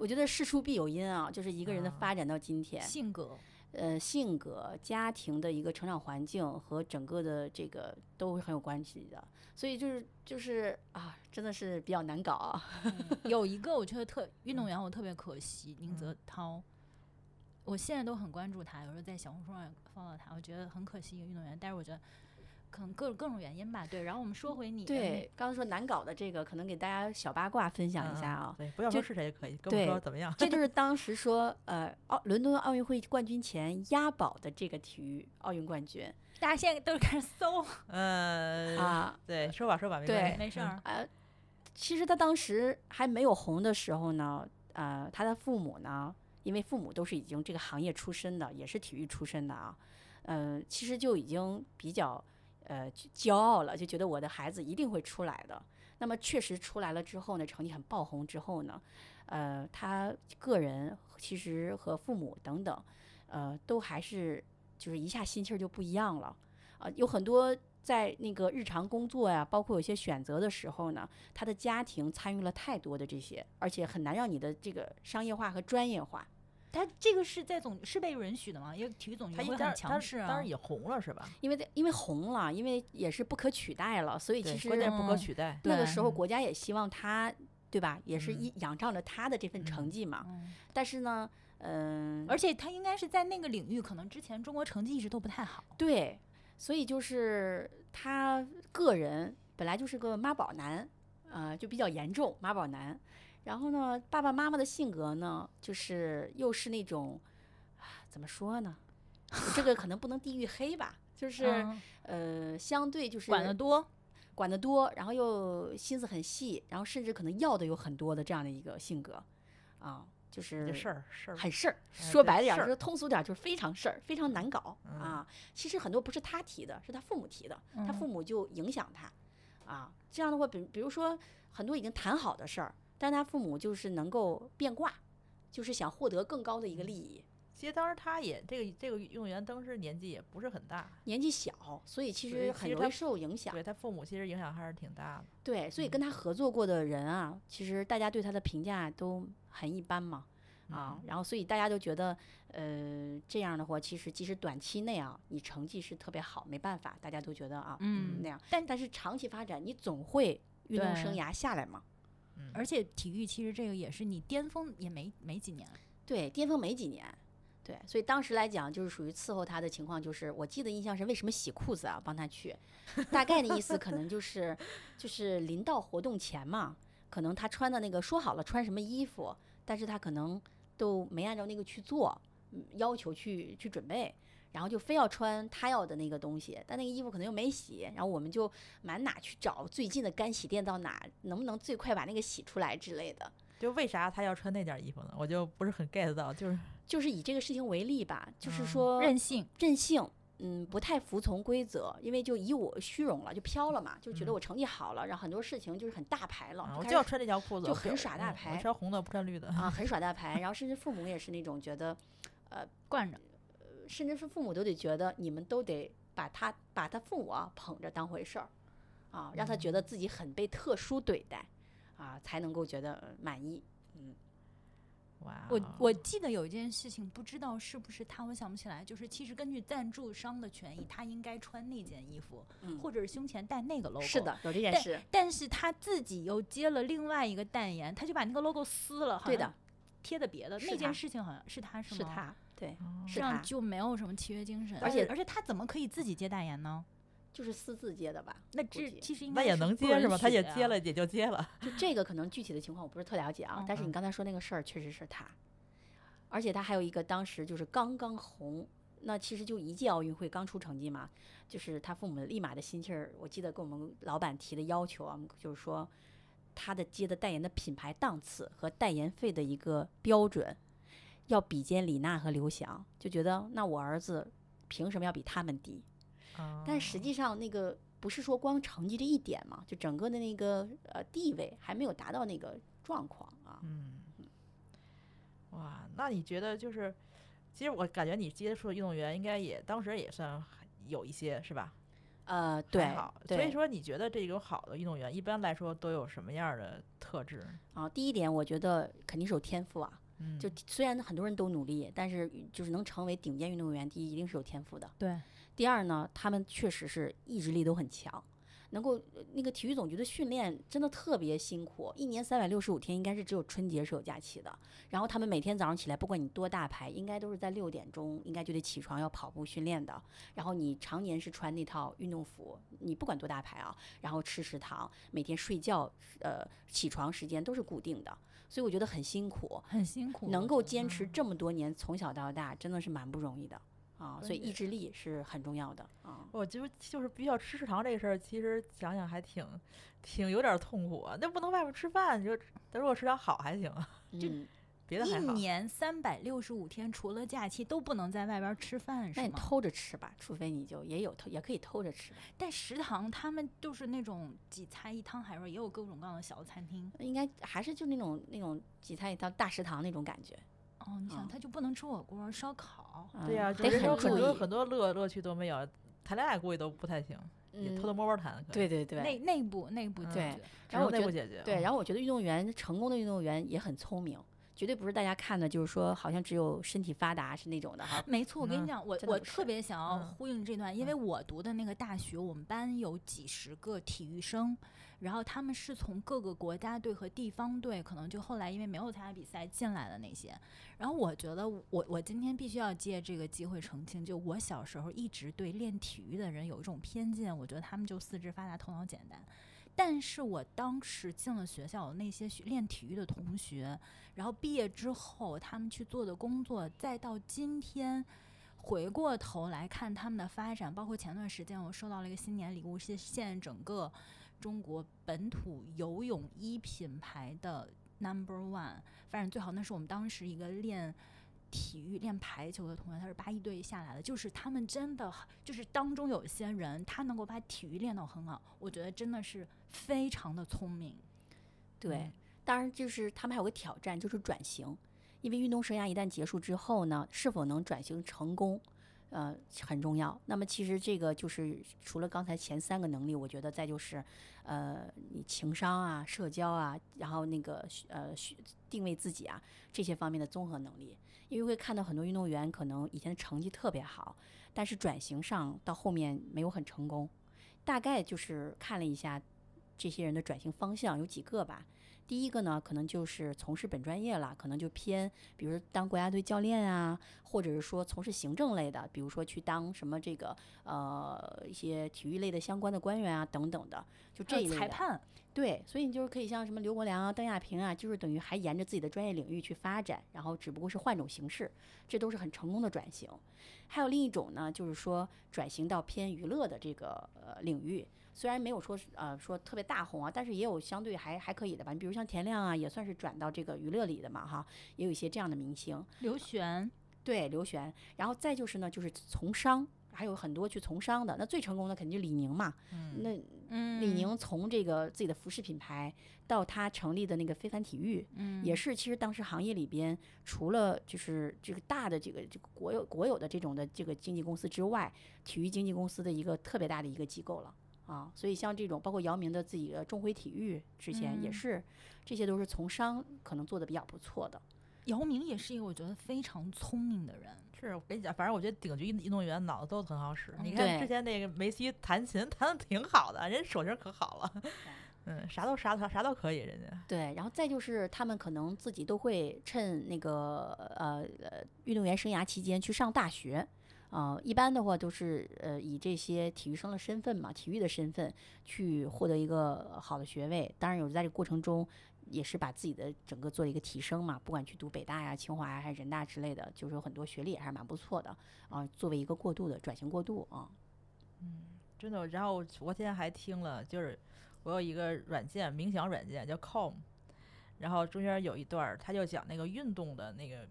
我觉得事出必有因啊，就是一个人的啊发展到今天，性格，呃，性格、家庭的一个成长环境和整个的这个都是很有关系的，所以就是就是啊，真的是比较难搞啊。有一 个我觉得特运动员，我特别可惜，宁泽涛。我现在都很关注他，有时候在小红书上也放到他，我觉得很可惜一个运动员。但是我觉得可能各种各种原因吧。对，然后我们说回你对，刚刚说难搞的这个，可能给大家小八卦分享一下啊。对，不要说是谁也可以，跟我们说怎么样？这 就是当时说呃奥伦敦奥运会冠军前押宝的这个体育奥运冠军。大家现在都开始搜。呃 啊，对，说吧说吧，对，没事儿。呃，其实他当时还没有红的时候呢，呃，他的父母呢。因为父母都是已经这个行业出身的，也是体育出身的啊，嗯，其实就已经比较呃骄傲了，就觉得我的孩子一定会出来的。那么确实出来了之后呢，成绩很爆红之后呢，呃，他个人其实和父母等等，呃，都还是就是一下心气儿就不一样了啊。有很多在那个日常工作呀，包括有些选择的时候呢，他的家庭参与了太多的这些，而且很难让你的这个商业化和专业化。他这个是在总是被允许的吗？因为体育总局会很强势啊。当然也红了是吧？因为因为红了，因为也是不可取代了，所以其实关键不可取代。那个时候国家也希望他，对吧？也是一仰仗着他的这份成绩嘛。但是呢，嗯，而且他应该是在那个领域，可能之前中国成绩一直都不太好。对，所以就是他个人本来就是个妈宝男，呃，就比较严重妈宝男。然后呢，爸爸妈妈的性格呢，就是又是那种，怎么说呢？这个可能不能地域黑吧，就是呃，相对就是管得多，管得多，然后又心思很细，然后甚至可能要的有很多的这样的一个性格，啊，就是事儿事儿很事儿，说白了点，说通俗点，就是非常事儿，非常难搞啊。其实很多不是他提的，是他父母提的，他父母就影响他，啊，这样的话，比比如说很多已经谈好的事儿。但他父母就是能够变卦，就是想获得更高的一个利益。其实当时他也这个这个运动员当时年纪也不是很大，年纪小，所以其实很容易受影响。对他父母其实影响还是挺大的。对，所以跟他合作过的人啊，其实大家对他的评价都很一般嘛。啊，然后所以大家都觉得，呃，这样的话，其实即使短期内啊，你成绩是特别好，没办法，大家都觉得啊，嗯，那样。但但是长期发展，你总会运动生涯下来嘛。而且体育其实这个也是你巅峰也没没几年，对，巅峰没几年，对，所以当时来讲就是属于伺候他的情况，就是我记得印象是为什么洗裤子啊，帮他去，大概的意思可能就是就是临到活动前嘛，可能他穿的那个说好了穿什么衣服，但是他可能都没按照那个去做，要求去去准备。然后就非要穿他要的那个东西，但那个衣服可能又没洗，然后我们就满哪去找最近的干洗店，到哪能不能最快把那个洗出来之类的。就为啥他要穿那件衣服呢？我就不是很 get 到，就是就是以这个事情为例吧，就是说任性任性，嗯，不太服从规则，因为就以我虚荣了，就飘了嘛，就觉得我成绩好了，然后很多事情就是很大牌了，我就要穿这条裤子，就很耍大牌，穿红的不穿绿的啊，很耍大牌，然后甚至父母也是那种觉得，呃，惯着。甚至是父母都得觉得你们都得把他把他父母啊捧着当回事儿，啊，让他觉得自己很被特殊对待，啊，才能够觉得满意。嗯，哇，我我记得有一件事情，不知道是不是他，我想不起来。就是其实根据赞助商的权益，他应该穿那件衣服，或者是胸前带那个 logo。是的，有这件事。但是他自己又接了另外一个代言，他就把那个 logo 撕了，对的，贴的别的。那件事情好像是他，是吗？是他。对，这样就没有什么契约精神，而且而且他怎么可以自己接代言呢？就是私自接的吧？那这其实应该那也能接是吧？他也接了，也就接了。就这个可能具体的情况我不是特了解啊，但是你刚才说那个事儿确实是他，而且他还有一个当时就是刚刚红，那其实就一届奥运会刚出成绩嘛，就是他父母立马的心气儿，我记得跟我们老板提的要求啊，就是说他的接的代言的品牌档次和代言费的一个标准。要比肩李娜和刘翔，就觉得那我儿子凭什么要比他们低？但实际上那个不是说光成绩这一点嘛，就整个的那个呃地位还没有达到那个状况啊。嗯，哇，那你觉得就是，其实我感觉你接触的运动员应该也当时也算有一些是吧？呃，对，所以说你觉得这种好的运动员一般来说都有什么样的特质？啊，第一点我觉得肯定是有天赋啊。就虽然很多人都努力，但是就是能成为顶尖运动员，第一一定是有天赋的。对。第二呢，他们确实是意志力都很强。能够那个体育总局的训练真的特别辛苦，一年三百六十五天，应该是只有春节是有假期的。然后他们每天早上起来，不管你多大牌，应该都是在六点钟应该就得起床要跑步训练的。然后你常年是穿那套运动服，你不管多大牌啊，然后吃食堂，每天睡觉呃起床时间都是固定的。所以我觉得很辛苦，很辛苦，能够坚持这么多年，从小到大，真的是蛮不容易的啊。所以意志力是很重要的啊。我觉得就是必须要吃食堂这个事儿，其实想想还挺挺有点痛苦。那不能外面吃饭，就如果食堂好还行，就。一年三百六十五天，除了假期都不能在外边吃饭，是吗？那你偷着吃吧，除非你就也有偷，也可以偷着吃。但食堂他们就是那种几菜一汤，还是也有各种各样的小餐厅？应该还是就那种那种几菜一汤大食堂那种感觉。哦，你想他就不能吃火锅、烧烤？对呀，得很很多很多乐乐趣都没有，谈恋爱估计都不太行，偷偷摸摸谈。对对对，内内部内部对，然后内部解决。对，然后我觉得运动员成功的运动员也很聪明。绝对不是大家看的，就是说好像只有身体发达是那种的哈。没错，我跟你讲，我我特别想要呼应这段，因为我读的那个大学，我们班有几十个体育生，然后他们是从各个国家队和地方队，可能就后来因为没有参加比赛进来的那些。然后我觉得，我我今天必须要借这个机会澄清，就我小时候一直对练体育的人有一种偏见，我觉得他们就四肢发达，头脑简单。但是我当时进了学校，那些练体育的同学，然后毕业之后他们去做的工作，再到今天回过头来看他们的发展，包括前段时间我收到了一个新年礼物，是现在整个中国本土游泳衣品牌的 Number One，发展最好。那是我们当时一个练。体育练排球的同学，他是八一队下来的，就是他们真的，就是当中有些人，他能够把体育练到很好，我觉得真的是非常的聪明。对，当然就是他们还有个挑战，就是转型，因为运动生涯一旦结束之后呢，是否能转型成功，呃，很重要。那么其实这个就是除了刚才前三个能力，我觉得再就是，呃，你情商啊、社交啊，然后那个呃定位自己啊这些方面的综合能力。因为会看到很多运动员可能以前的成绩特别好，但是转型上到后面没有很成功。大概就是看了一下这些人的转型方向有几个吧。第一个呢，可能就是从事本专业了，可能就偏，比如当国家队教练啊，或者是说从事行政类的，比如说去当什么这个呃一些体育类的相关的官员啊等等的，就这一类裁判。对，所以你就是可以像什么刘国梁啊、邓亚萍啊，就是等于还沿着自己的专业领域去发展，然后只不过是换种形式，这都是很成功的转型。还有另一种呢，就是说转型到偏娱乐的这个呃领域，虽然没有说呃说特别大红啊，但是也有相对还还可以的吧。你比如像田亮啊，也算是转到这个娱乐里的嘛哈，也有一些这样的明星。刘璇，对刘璇，然后再就是呢，就是从商。还有很多去从商的，那最成功的肯定就李宁嘛。嗯那李宁从这个自己的服饰品牌到他成立的那个非凡体育，嗯也是其实当时行业里边除了就是这个大的这个这个国有国有的这种的这个经纪公司之外，体育经纪公司的一个特别大的一个机构了啊。所以像这种包括姚明的自己的众辉体育之前也是，这些都是从商可能做的比较不错的。姚明也是一个我觉得非常聪明的人。是我跟你讲，反正我觉得顶级运动员脑子都很好使。你看之前那个梅西弹琴弹的挺好的，人手型可好了。嗯，啥都啥啥啥都可以，人家。对，然后再就是他们可能自己都会趁那个呃运动员生涯期间去上大学。啊，一般的话都是呃以这些体育生的身份嘛，体育的身份去获得一个好的学位。当然有在这过程中。也是把自己的整个做了一个提升嘛，不管去读北大呀、清华呀，还是人大之类的，就是有很多学历也还是蛮不错的啊。作为一个过渡的转型过渡啊，嗯，真的。然后昨天还听了，就是我有一个软件，冥想软件叫 Calm，然后中间有一段儿，他就讲那个运动的那个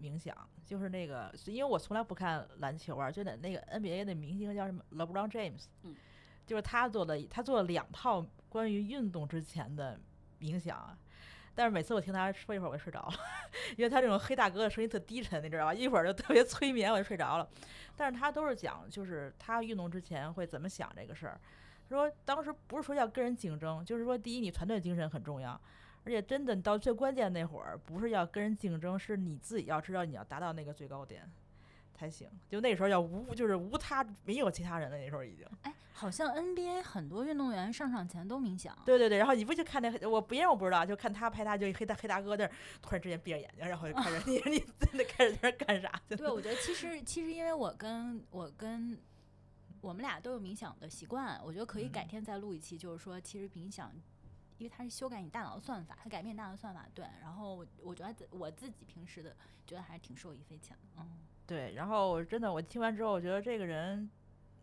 冥想，就是那个，因为我从来不看篮球啊，就那那个 NBA 的明星叫什么 LeBron James，嗯，就是他做的，他做了两套关于运动之前的。冥想，但是每次我听他说一会儿我就睡着了，因为他这种黑大哥的声音特低沉，你知道吧？一会儿就特别催眠，我就睡着了。但是他都是讲，就是他运动之前会怎么想这个事儿。说当时不是说要跟人竞争，就是说第一你团队精神很重要，而且真的到最关键那会儿不是要跟人竞争，是你自己要知道你要达到那个最高点。才行。就那时候要无，就是无他，没有其他人了。那时候已经。哎，好像 NBA 很多运动员上场前都冥想。对对对，然后你不就看那我别人我不知道，就看他拍他，就黑大黑大哥那儿，突然之间闭着眼睛，然后就开始 你你真的开始在那干啥？对，我觉得其实其实因为我跟我跟我们俩都有冥想的习惯，我觉得可以改天再录一期，就是说其实冥想。因为它是修改你大脑的算法，它改变大脑的算法，对。然后我觉得我自己平时的觉得还是挺受益匪浅的，嗯，对。然后真的，我听完之后，我觉得这个人，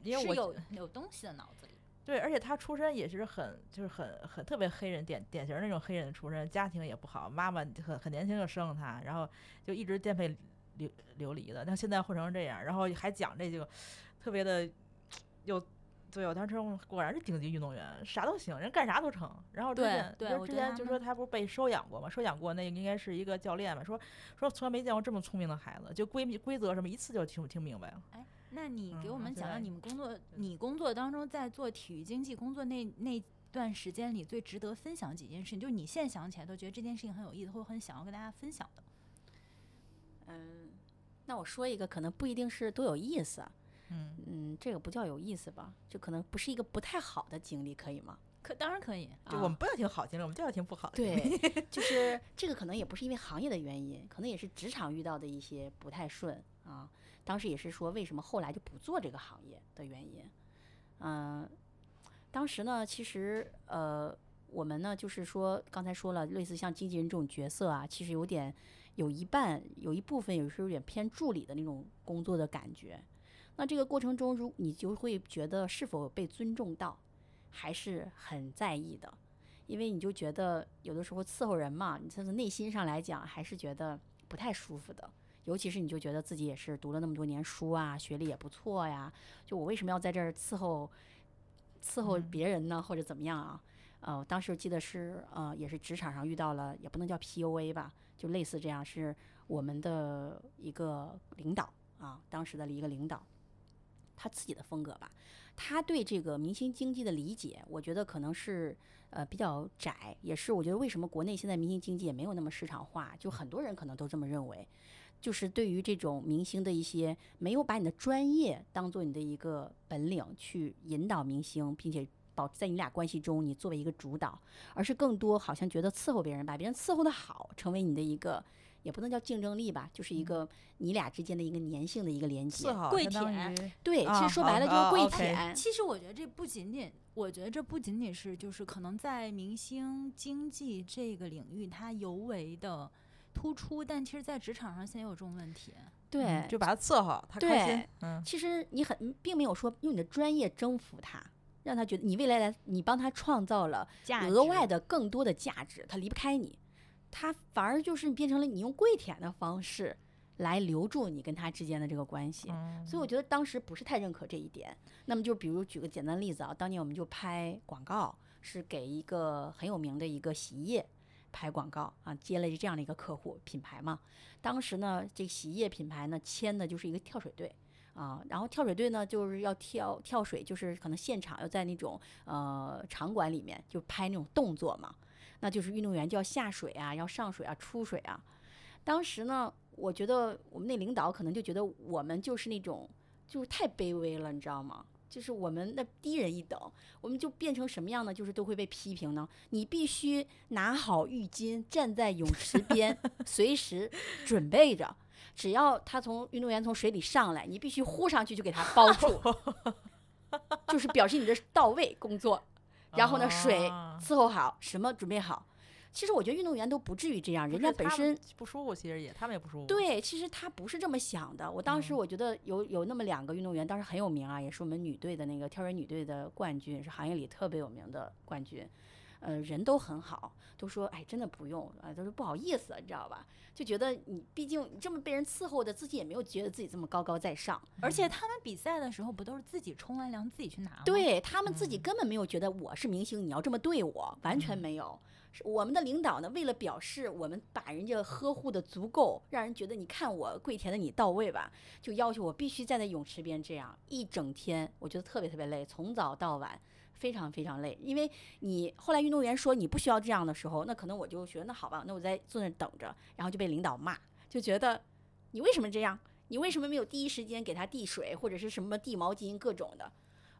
因为我有有东西的脑子里。对，而且他出身也是很，就是很很特别黑人典典型那种黑人出身，家庭也不好，妈妈很很年轻就生了他，然后就一直颠沛流流离的。但现在混成这样，然后还讲这个特别的有。对，我当时果然是顶级运动员，啥都行，人干啥都成。然后之前，对，之前就说他不是被收养过吗？收养过那应该是一个教练吧？说说从来没见过这么聪明的孩子，就规规则什么一次就听听明白了。哎，那你给我们讲讲你们工作，你工作当中在做体育经济工作那那段时间里最值得分享几件事情，就是你现在想起来都觉得这件事情很有意思，或者很想要跟大家分享的。嗯，那我说一个，可能不一定是多有意思。嗯嗯，这个不叫有意思吧？就可能不是一个不太好的经历，可以吗？可当然可以。就我们不要听好经历，我们就要听不好的。对，就是这个可能也不是因为行业的原因，可能也是职场遇到的一些不太顺啊。当时也是说为什么后来就不做这个行业的原因。嗯，当时呢，其实呃，我们呢就是说刚才说了，类似像经纪人这种角色啊，其实有点有一半有一部分也是有点偏助理的那种工作的感觉。那这个过程中，如你就会觉得是否被尊重到，还是很在意的，因为你就觉得有的时候伺候人嘛，你从内心上来讲还是觉得不太舒服的。尤其是你就觉得自己也是读了那么多年书啊，学历也不错呀，就我为什么要在这儿伺候伺候别人呢，或者怎么样啊？呃，当时记得是呃，也是职场上遇到了，也不能叫 PUA 吧，就类似这样，是我们的一个领导啊，当时的一个领导。他自己的风格吧，他对这个明星经济的理解，我觉得可能是呃比较窄，也是我觉得为什么国内现在明星经济也没有那么市场化，就很多人可能都这么认为，就是对于这种明星的一些没有把你的专业当做你的一个本领去引导明星，并且保在你俩关系中你作为一个主导，而是更多好像觉得伺候别人，把别人伺候的好，成为你的一个。也不能叫竞争力吧，就是一个你俩之间的一个粘性的一个连接。跪舔，对，其实说白了就是跪舔。其实我觉得这不仅仅，我觉得这不仅仅是，就是可能在明星经济这个领域它尤为的突出，但其实，在职场上现在也有这种问题。对，就把他伺候，他开心。嗯，其实你很并没有说用你的专业征服他，让他觉得你未来来，你帮他创造了额外的更多的价值，他离不开你。他反而就是变成了你用跪舔的方式来留住你跟他之间的这个关系，所以我觉得当时不是太认可这一点。那么就比如举个简单例子啊，当年我们就拍广告，是给一个很有名的一个洗衣液拍广告啊，接了这样的一个客户品牌嘛。当时呢，这洗衣液品牌呢签的就是一个跳水队啊，然后跳水队呢就是要跳跳水，就是可能现场要在那种呃场馆里面就拍那种动作嘛。那就是运动员就要下水啊，要上水啊，出水啊。当时呢，我觉得我们那领导可能就觉得我们就是那种，就是太卑微了，你知道吗？就是我们那低人一等，我们就变成什么样呢？就是都会被批评呢。你必须拿好浴巾，站在泳池边，随时准备着，只要他从运动员从水里上来，你必须呼上去就给他包住，就是表示你的到位工作。然后呢，水伺候好，什么准备好。其实我觉得运动员都不至于这样，人家本身不舒服，其实也他们也不舒服。对，其实他不是这么想的。我当时我觉得有有那么两个运动员，当时很有名啊，也是我们女队的那个跳水女队的冠军，是行业里特别有名的冠军。呃，人都很好，都说哎，真的不用啊，都是不好意思，你知道吧？就觉得你毕竟你这么被人伺候的，自己也没有觉得自己这么高高在上。而且他们比赛的时候不都是自己冲完凉自己去拿吗？对他们自己根本没有觉得我是明星，你要这么对我，完全没有。我们的领导呢，为了表示我们把人家呵护的足够，让人觉得你看我跪舔的你到位吧，就要求我必须站在泳池边这样一整天，我觉得特别特别累，从早到晚。非常非常累，因为你后来运动员说你不需要这样的时候，那可能我就觉得那好吧，那我在坐那等着，然后就被领导骂，就觉得你为什么这样？你为什么没有第一时间给他递水或者是什么递毛巾各种的？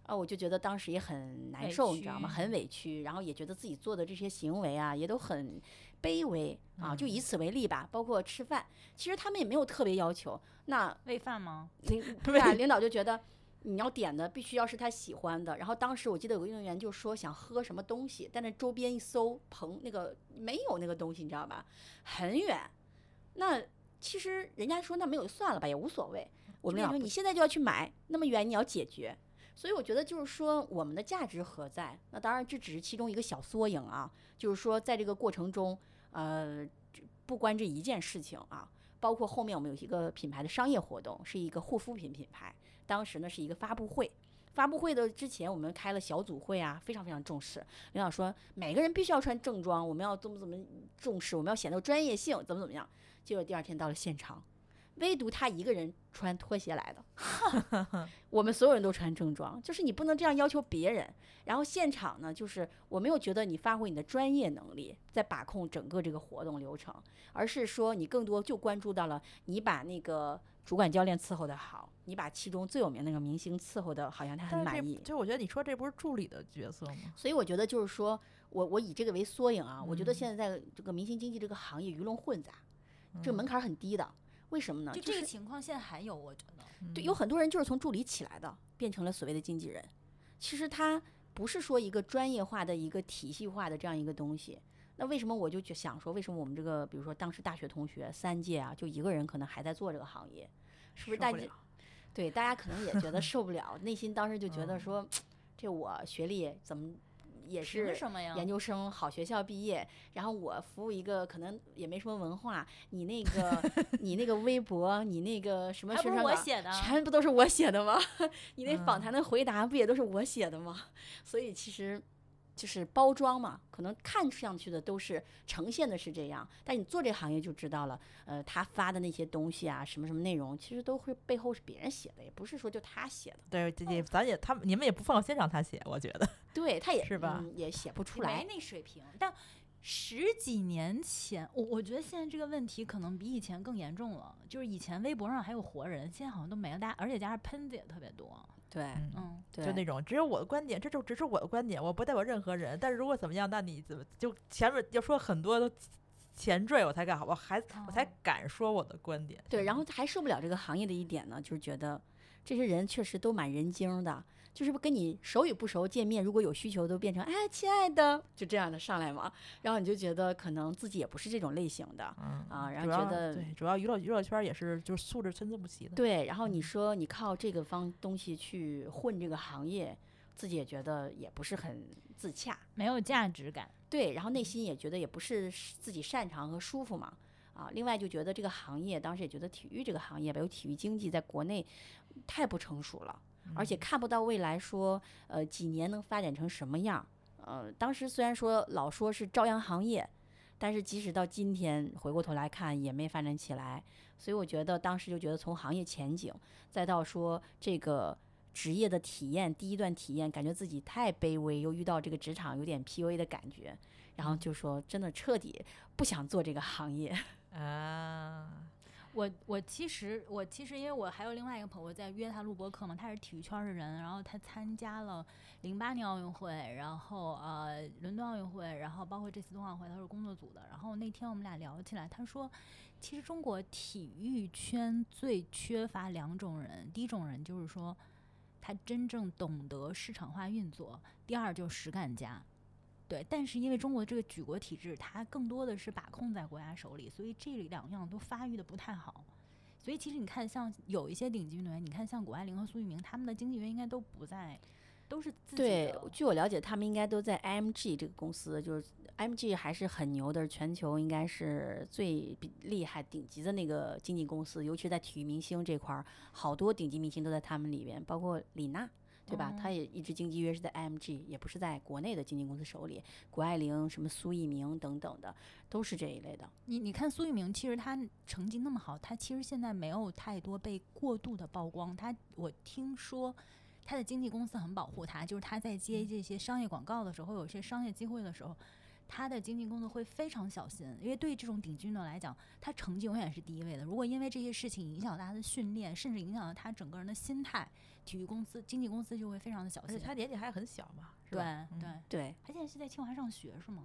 啊，我就觉得当时也很难受，你知道吗？很委屈，然后也觉得自己做的这些行为啊，也都很卑微啊。就以此为例吧，包括吃饭，其实他们也没有特别要求。那喂饭吗？领 对啊，领导就觉得你要点的必须要是他喜欢的。然后当时我记得有个运动员就说想喝什么东西，但是周边一搜，棚那个没有那个东西，你知道吧？很远。那其实人家说那没有就算了吧，也无所谓。我们俩说你现在就要去买，那么远你要解决。所以我觉得就是说，我们的价值何在？那当然这只是其中一个小缩影啊。就是说，在这个过程中，呃，不关这一件事情啊，包括后面我们有一个品牌的商业活动，是一个护肤品品牌。当时呢是一个发布会，发布会的之前我们开了小组会啊，非常非常重视。领导说每个人必须要穿正装，我们要怎么怎么重视，我们要显得专业性，怎么怎么样。结果第二天到了现场。唯独他一个人穿拖鞋来的，我们所有人都穿正装，就是你不能这样要求别人。然后现场呢，就是我没有觉得你发挥你的专业能力在把控整个这个活动流程，而是说你更多就关注到了你把那个主管教练伺候的好，你把其中最有名那个明星伺候的好像他很满意。就我觉得你说这不是助理的角色吗？所以我觉得就是说我我以这个为缩影啊，我觉得现在在这个明星经济这个行业鱼龙混杂，这个门槛很低的。为什么呢？就这个情况现在还有，我觉得，对，有很多人就是从助理起来的，变成了所谓的经纪人。其实他不是说一个专业化的一个体系化的这样一个东西。那为什么我就想说，为什么我们这个，比如说当时大学同学三届啊，就一个人可能还在做这个行业，是不是？大家对大家可能也觉得受不了，内心当时就觉得说，这我学历怎么？也是研究生好学校毕业，然后我服务一个可能也没什么文化，你那个 你那个微博，你那个什么宣传稿，全部都是我写的吗？你那访谈的回答不也都是我写的吗？所以其实。就是包装嘛，可能看上去的都是呈现的是这样，但你做这行业就知道了。呃，他发的那些东西啊，什么什么内容，其实都会背后是别人写的，也不是说就他写的。对，姐姐，咱也他们你们也不放心让他写，我觉得。对，他也是吧，也写不出来。没那水平。但十几年前，我我觉得现在这个问题可能比以前更严重了。就是以前微博上还有活人，现在好像都没了。大家而且加上喷子也特别多。对，嗯，对，就那种只有我的观点，这就只是我的观点，我不代表任何人。但是如果怎么样，那你怎么就前面要说很多前缀，我才敢，我还我才敢说我的观点。对，然后还受不了这个行业的一点呢，就是觉得这些人确实都蛮人精的。就是不跟你熟与不熟见面，如果有需求都变成哎，亲爱的，就这样的上来嘛。然后你就觉得可能自己也不是这种类型的，啊，然后觉得对，主要娱乐娱乐圈也是就是素质参差不齐的。对，然后你说你靠这个方东西去混这个行业，自己也觉得也不是很自洽，没有价值感。对，然后内心也觉得也不是自己擅长和舒服嘛。啊，另外就觉得这个行业，当时也觉得体育这个行业吧，有体育经济在国内太不成熟了。而且看不到未来，说呃几年能发展成什么样？呃，当时虽然说老说是朝阳行业，但是即使到今天回过头来看，也没发展起来。所以我觉得当时就觉得从行业前景，再到说这个职业的体验，第一段体验，感觉自己太卑微，又遇到这个职场有点 PUA 的感觉，然后就说真的彻底不想做这个行业 啊。我我其实我其实因为我还有另外一个朋友在约他录播课嘛，他是体育圈的人，然后他参加了零八年奥运会，然后呃伦敦奥运会，然后包括这次冬奥会，他是工作组的。然后那天我们俩聊起来，他说，其实中国体育圈最缺乏两种人，第一种人就是说他真正懂得市场化运作，第二就实干家。对，但是因为中国这个举国体制，它更多的是把控在国家手里，所以这两样都发育的不太好。所以其实你看，像有一些顶级运动员，你看像谷爱凌和苏翊鸣，他们的经纪人应该都不在，都是自己对，据我了解，他们应该都在 MG 这个公司，就是 MG 还是很牛的，全球应该是最厉害、顶级的那个经纪公司，尤其在体育明星这块儿，好多顶级明星都在他们里边，包括李娜。对吧？他也一直经纪约是在 IMG，也不是在国内的经纪公司手里。谷爱凌、什么苏翊鸣等等的，都是这一类的。你你看苏翊鸣，其实他成绩那么好，他其实现在没有太多被过度的曝光。他我听说他的经纪公司很保护他，就是他在接这些商业广告的时候，有一些商业机会的时候，他的经纪公司会非常小心，因为对这种顶级运动员来讲，他成绩永远是第一位的。如果因为这些事情影响到他的训练，甚至影响到他整个人的心态，体育公司、经纪公司就会非常的小心。他年纪还很小嘛，对对对。他现在是在清华上学是吗？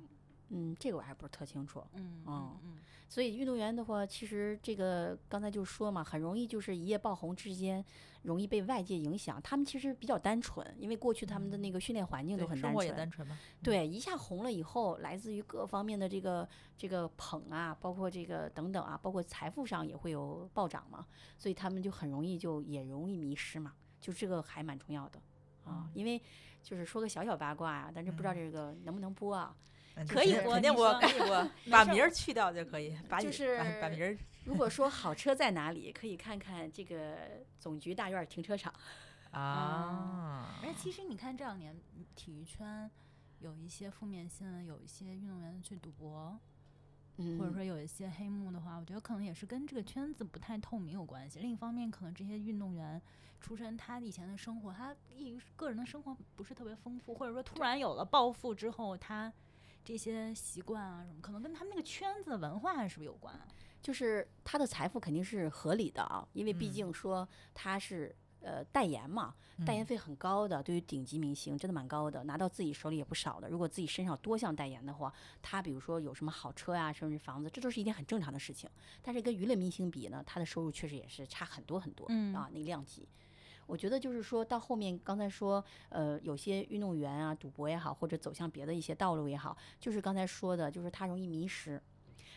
嗯，这个我还不是特清楚。嗯嗯嗯。所以运动员的话，其实这个刚才就说嘛，很容易就是一夜爆红之间，容易被外界影响。他们其实比较单纯，因为过去他们的那个训练环境都很单纯。也单纯嘛。对，一下红了以后，来自于各方面的这个这个捧啊，包括这个等等啊，包括财富上也会有暴涨嘛。所以他们就很容易就也容易迷失嘛。就这个还蛮重要的啊，因为就是说个小小八卦啊，但是不知道这个能不能播啊。可以播，肯定播，可以播，把名儿去掉就可以。就是把名儿。如果说 好车在哪里，可以看看这个总局大院停车场。啊。而且其实你看这两年体育圈有一些负面新闻，有一些运动员去赌博，或者说有一些黑幕的话，我觉得可能也是跟这个圈子不太透明有关系。另一方面，可能这些运动员出身，他以前的生活，他一个人的生活不是特别丰富，或者说突然有了暴富之后，他。这些习惯啊，什么可能跟他们那个圈子文化是不是有关？就是他的财富肯定是合理的啊，因为毕竟说他是呃代言嘛，代言费很高的，对于顶级明星真的蛮高的，拿到自己手里也不少的。如果自己身上多项代言的话，他比如说有什么好车呀，甚至房子，这都是一件很正常的事情。但是跟娱乐明星比呢，他的收入确实也是差很多很多啊，那个量级。我觉得就是说到后面，刚才说，呃，有些运动员啊，赌博也好，或者走向别的一些道路也好，就是刚才说的，就是他容易迷失。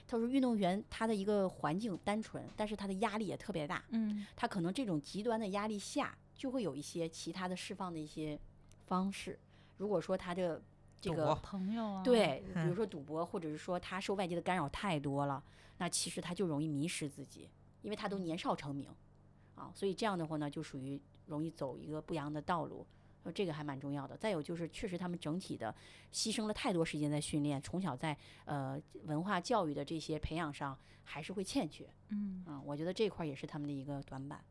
他说，运动员他的一个环境单纯，但是他的压力也特别大。嗯，他可能这种极端的压力下，就会有一些其他的释放的一些方式。如果说他的这个朋友啊，对，比如说赌博，或者是说他受外界的干扰太多了，那其实他就容易迷失自己，因为他都年少成名啊，所以这样的话呢，就属于。容易走一个不良的道路，说这个还蛮重要的。再有就是，确实他们整体的牺牲了太多时间在训练，从小在呃文化教育的这些培养上还是会欠缺。嗯啊，我觉得这块也是他们的一个短板。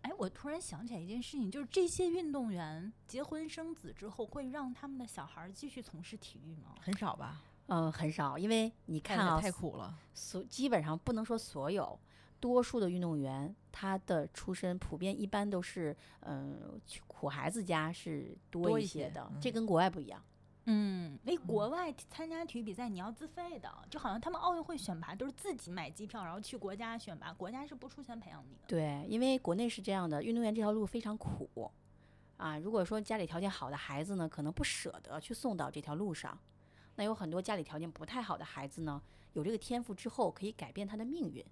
哎，我突然想起来一件事情，就是这些运动员结婚生子之后，会让他们的小孩继续从事体育吗？很少吧？嗯，很少，因为你看啊，太苦了。所基本上不能说所有。多数的运动员，他的出身普遍一般都是，嗯，苦孩子家是多一些的，这跟国外不一样。嗯，为国外参加体育比赛你要自费的，就好像他们奥运会选拔都是自己买机票，然后去国家选拔，国家是不出钱培养你的。对，因为国内是这样的，运动员这条路非常苦，啊，如果说家里条件好的孩子呢，可能不舍得去送到这条路上，那有很多家里条件不太好的孩子呢，有这个天赋之后可以改变他的命运。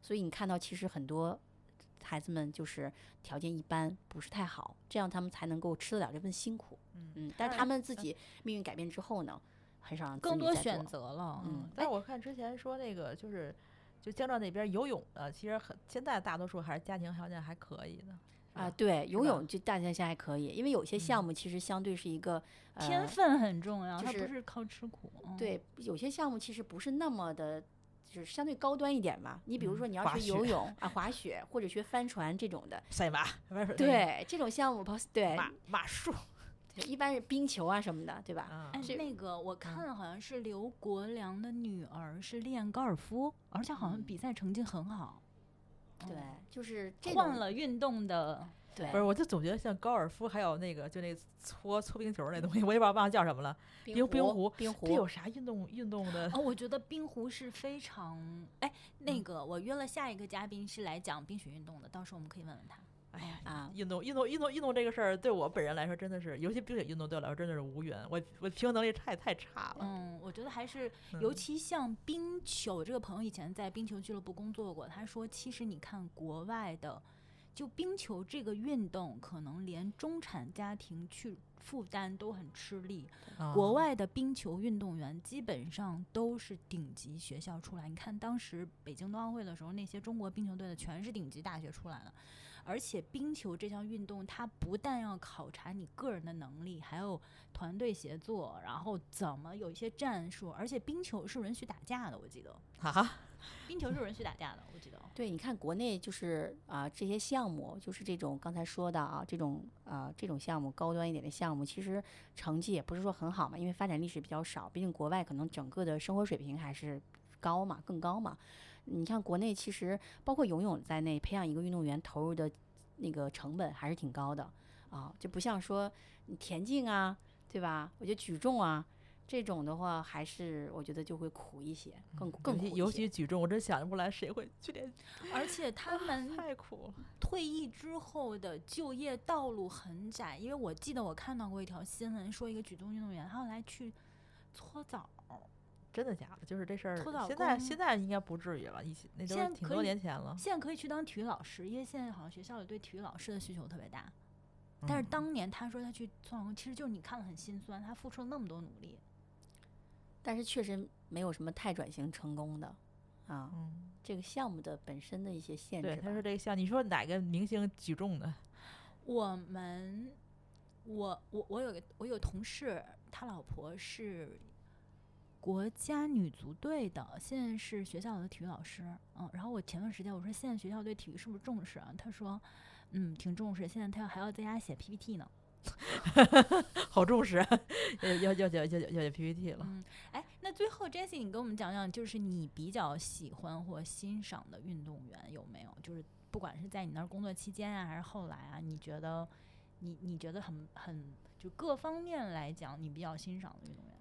所以你看到，其实很多孩子们就是条件一般，不是太好，这样他们才能够吃得了这份辛苦。嗯嗯。但是他们自己命运改变之后呢，很少让更多选择了。嗯。但是我看之前说那个就是，就江浙那边游泳的，其实很现在大多数还是家庭条件还可以的。啊，对，游泳就大家现在还可以，因为有些项目其实相对是一个天分很重要，它不是靠吃苦。对，有些项目其实不是那么的。就是相对高端一点嘛，你比如说你要学游泳啊、滑雪或者学帆船这种的，赛马，对这种项目，对马马术，一般是冰球啊什么的，对吧？哎，那个我看好像是刘国梁的女儿是练高尔夫，而且好像比赛成绩很好。对，就是换了运动的。对，不是，我就总觉得像高尔夫，还有那个就那搓搓冰球那东西，我也不知道忘了叫什么了。冰冰壶，冰壶，这有啥运动运动的？哦，我觉得冰壶是非常……哎，那个我约了下一个嘉宾是来讲冰雪运动的，到时候我们可以问问他。哎呀啊，运动运动运动运动这个事儿，对我本人来说真的是，尤其冰雪运动对我来说真的是无缘，我我平衡能力太太差了。嗯，我觉得还是，尤其像冰球，这个朋友以前在冰球俱乐部工作过，他说其实你看国外的。就冰球这个运动，可能连中产家庭去负担都很吃力。国外的冰球运动员基本上都是顶级学校出来。你看当时北京冬奥会的时候，那些中国冰球队的全是顶级大学出来的。而且冰球这项运动，它不但要考察你个人的能力，还有团队协作，然后怎么有一些战术，而且冰球是允许打架的，我记得。啊，冰球是允许打架的，我记得。对，你看国内就是啊，这些项目就是这种刚才说的啊，这种啊这种项目高端一点的项目，其实成绩也不是说很好嘛，因为发展历史比较少，毕竟国外可能整个的生活水平还是高嘛，更高嘛。你看国内其实包括游泳在内，培养一个运动员投入的那个成本还是挺高的啊，就不像说田径啊，对吧？我觉得举重啊。这种的话，还是我觉得就会苦一些，更更苦尤其举重，我真想不来谁会去练。而且他们太苦了，退役之后的就业道路很窄。因为我记得我看到过一条新闻，说一个举重运动员后来去搓澡，真的假的？就是这事儿。现在现在应该不至于了，以前那都是挺多年前了。现在可以去当体育老师，因为现在好像学校里对体育老师的需求特别大。但是当年他说他去搓澡，其实就是你看了很心酸，他付出了那么多努力。但是确实没有什么太转型成功的，啊，这个项目的本身的一些限制。对，他说这个项，你说哪个明星举重的？我们，我我我有个我有同事，他老婆是国家女足队的，现在是学校的体育老师。嗯，然后我前段时间我说现在学校对体育是不是重视啊？他说，嗯，挺重视。现在他还要在家写 PPT 呢。好重视，要要要要要要 PPT 了。嗯，哎，那最后 Jessie，你给我们讲讲，就是你比较喜欢或欣赏的运动员有没有？就是不管是在你那儿工作期间啊，还是后来啊，你觉得你你觉得很很就各方面来讲，你比较欣赏的运动员？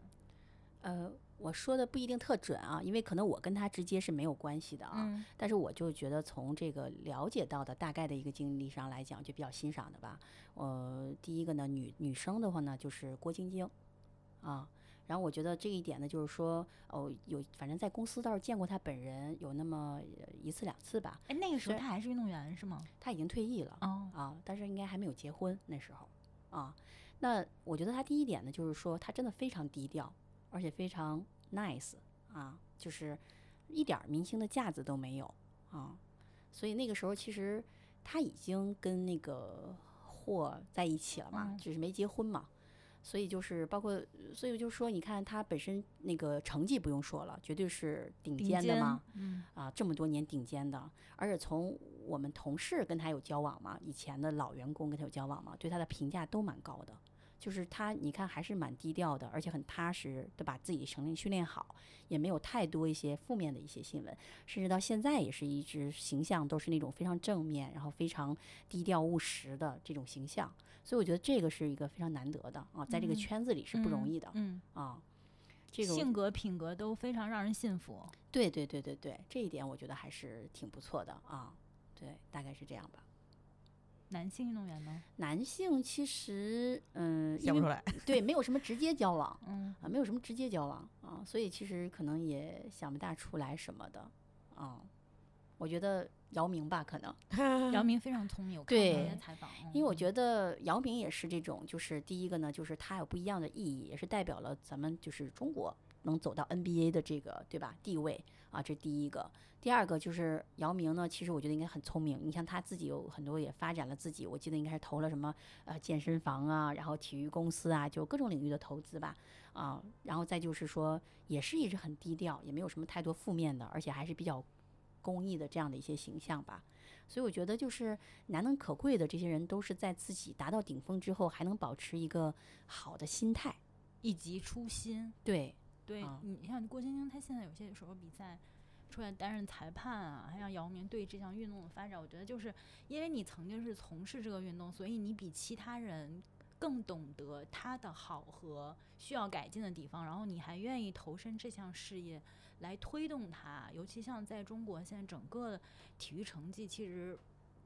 呃。我说的不一定特准啊，因为可能我跟他直接是没有关系的啊。但是我就觉得从这个了解到的大概的一个经历上来讲，就比较欣赏的吧。呃，第一个呢，女女生的话呢，就是郭晶晶啊。然后我觉得这一点呢，就是说哦，有反正在公司倒是见过她本人有那么一次两次吧。哎，那个时候她还是运动员是吗？她已经退役了啊，但是应该还没有结婚那时候啊。那我觉得她第一点呢，就是说她真的非常低调。而且非常 nice 啊，就是一点明星的架子都没有啊，所以那个时候其实他已经跟那个霍在一起了嘛，只是没结婚嘛，所以就是包括，所以就是说，你看他本身那个成绩不用说了，绝对是顶尖的嘛，嗯啊，这么多年顶尖的，而且从我们同事跟他有交往嘛，以前的老员工跟他有交往嘛，对他的评价都蛮高的。就是他，你看还是蛮低调的，而且很踏实对把自己成练训练好，也没有太多一些负面的一些新闻，甚至到现在也是一直形象都是那种非常正面，然后非常低调务实的这种形象。所以我觉得这个是一个非常难得的啊，在这个圈子里是不容易的。嗯啊，这种性格品格都非常让人信服。对对对对对，这一点我觉得还是挺不错的啊。对，大概是这样吧。男性运动员呢？男性其实，嗯，想不出来，对，没有什么直接交往，嗯啊，没有什么直接交往啊，所以其实可能也想不大出来什么的啊。我觉得姚明吧，可能 姚明非常聪明，我看那些采访，因为我觉得姚明也是这种，就是第一个呢，就是他有不一样的意义，也是代表了咱们就是中国能走到 NBA 的这个对吧地位啊，这第一个。第二个就是姚明呢，其实我觉得应该很聪明。你像他自己有很多也发展了自己，我记得应该是投了什么呃健身房啊，然后体育公司啊，就各种领域的投资吧，啊，然后再就是说也是一直很低调，也没有什么太多负面的，而且还是比较公益的这样的一些形象吧。所以我觉得就是难能可贵的这些人，都是在自己达到顶峰之后，还能保持一个好的心态以及初心。对对，你像郭晶晶，她现在有些时候比赛。出来担任裁判啊，还让姚明对这项运动的发展，我觉得就是因为你曾经是从事这个运动，所以你比其他人更懂得它的好和需要改进的地方，然后你还愿意投身这项事业来推动它。尤其像在中国现在整个体育成绩其实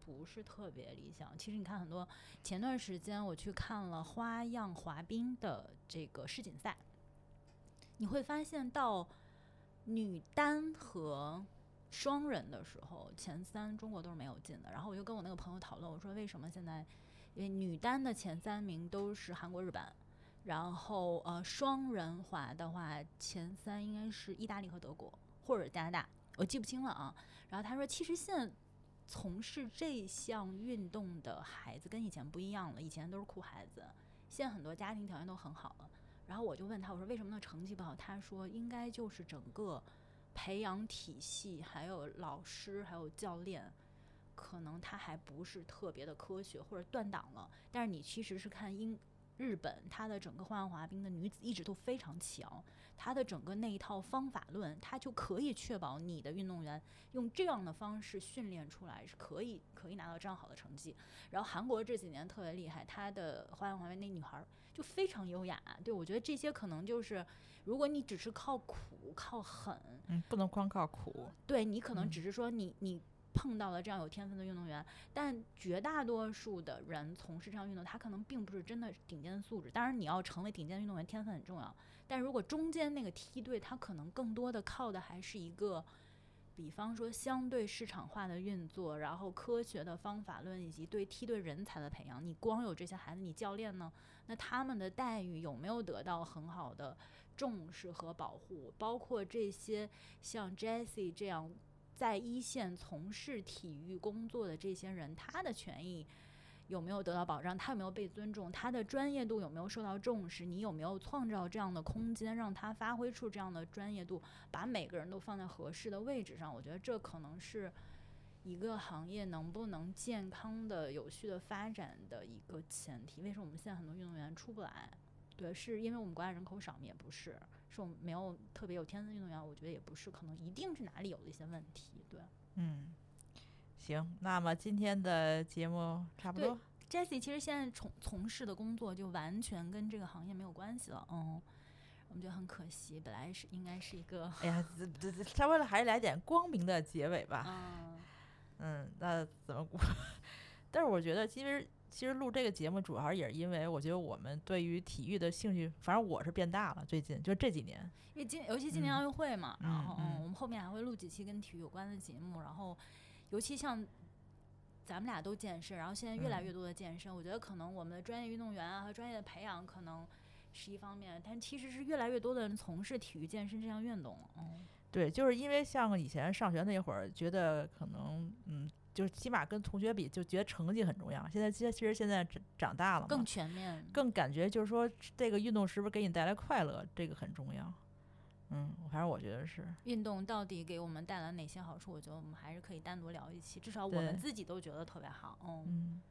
不是特别理想。其实你看很多前段时间我去看了花样滑冰的这个世锦赛，你会发现到。女单和双人的时候，前三中国都是没有进的。然后我就跟我那个朋友讨论，我说为什么现在，因为女单的前三名都是韩国、日本，然后呃双人滑的话，前三应该是意大利和德国或者加拿大，我记不清了啊。然后他说，其实现在从事这项运动的孩子跟以前不一样了，以前都是苦孩子，现在很多家庭条件都很好了。然后我就问他，我说为什么那成绩不好？他说应该就是整个培养体系，还有老师，还有教练，可能他还不是特别的科学或者断档了。但是你其实是看英日本，它的整个花样滑冰的女子一直都非常强。它的整个那一套方法论，它就可以确保你的运动员用这样的方式训练出来是可以可以拿到这样好的成绩。然后韩国这几年特别厉害，她的花样滑冰那女孩就非常优雅。对我觉得这些可能就是，如果你只是靠苦靠狠，嗯，不能光靠苦。对你可能只是说你你碰到了这样有天分的运动员，但绝大多数的人从事这项运动，他可能并不是真的顶尖的素质。当然，你要成为顶尖运动员，天分很重要。但如果中间那个梯队，他可能更多的靠的还是一个，比方说相对市场化的运作，然后科学的方法论以及对梯队人才的培养。你光有这些孩子，你教练呢？那他们的待遇有没有得到很好的重视和保护？包括这些像 Jessie 这样在一线从事体育工作的这些人，他的权益？有没有得到保障？他有没有被尊重？他的专业度有没有受到重视？你有没有创造这样的空间，让他发挥出这样的专业度，把每个人都放在合适的位置上？我觉得这可能是一个行业能不能健康的、有序的发展的一个前提。为什么我们现在很多运动员出不来？对，是因为我们国家人口少吗？也不是，是我们没有特别有天分运动员。我觉得也不是，可能一定是哪里有了一些问题。对，嗯。行，那么今天的节目差不多。Jessie 其实现在从从事的工作就完全跟这个行业没有关系了，嗯，我们觉得很可惜。本来是应该是一个，哎呀，这这稍微还是来点光明的结尾吧。嗯，嗯，那怎么？但是我觉得，其实其实录这个节目主要也是因为，我觉得我们对于体育的兴趣，反正我是变大了。最近就这几年，因为今尤其今年奥运会嘛，然后嗯，我们后面还会录几期跟体育有关的节目，然后。尤其像咱们俩都健身，然后现在越来越多的健身，我觉得可能我们的专业运动员啊和专业的培养可能是一方面，但其实是越来越多的人从事体育健身这项运动。嗯，对，就是因为像以前上学那会儿，觉得可能嗯，就是起码跟同学比，就觉得成绩很重要。现在其实其实现在长大了，更全面，更感觉就是说这个运动是不是给你带来快乐，这个很重要。嗯，反正我觉得是运动到底给我们带来哪些好处？我觉得我们还是可以单独聊一期，至少我们自己都觉得特别好。嗯，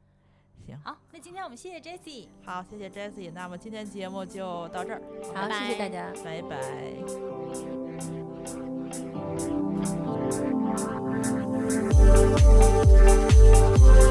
行，好，那今天我们谢谢 Jessie，好，谢谢 Jessie，那么今天节目就到这儿，好，谢谢大家，拜拜。Thank you.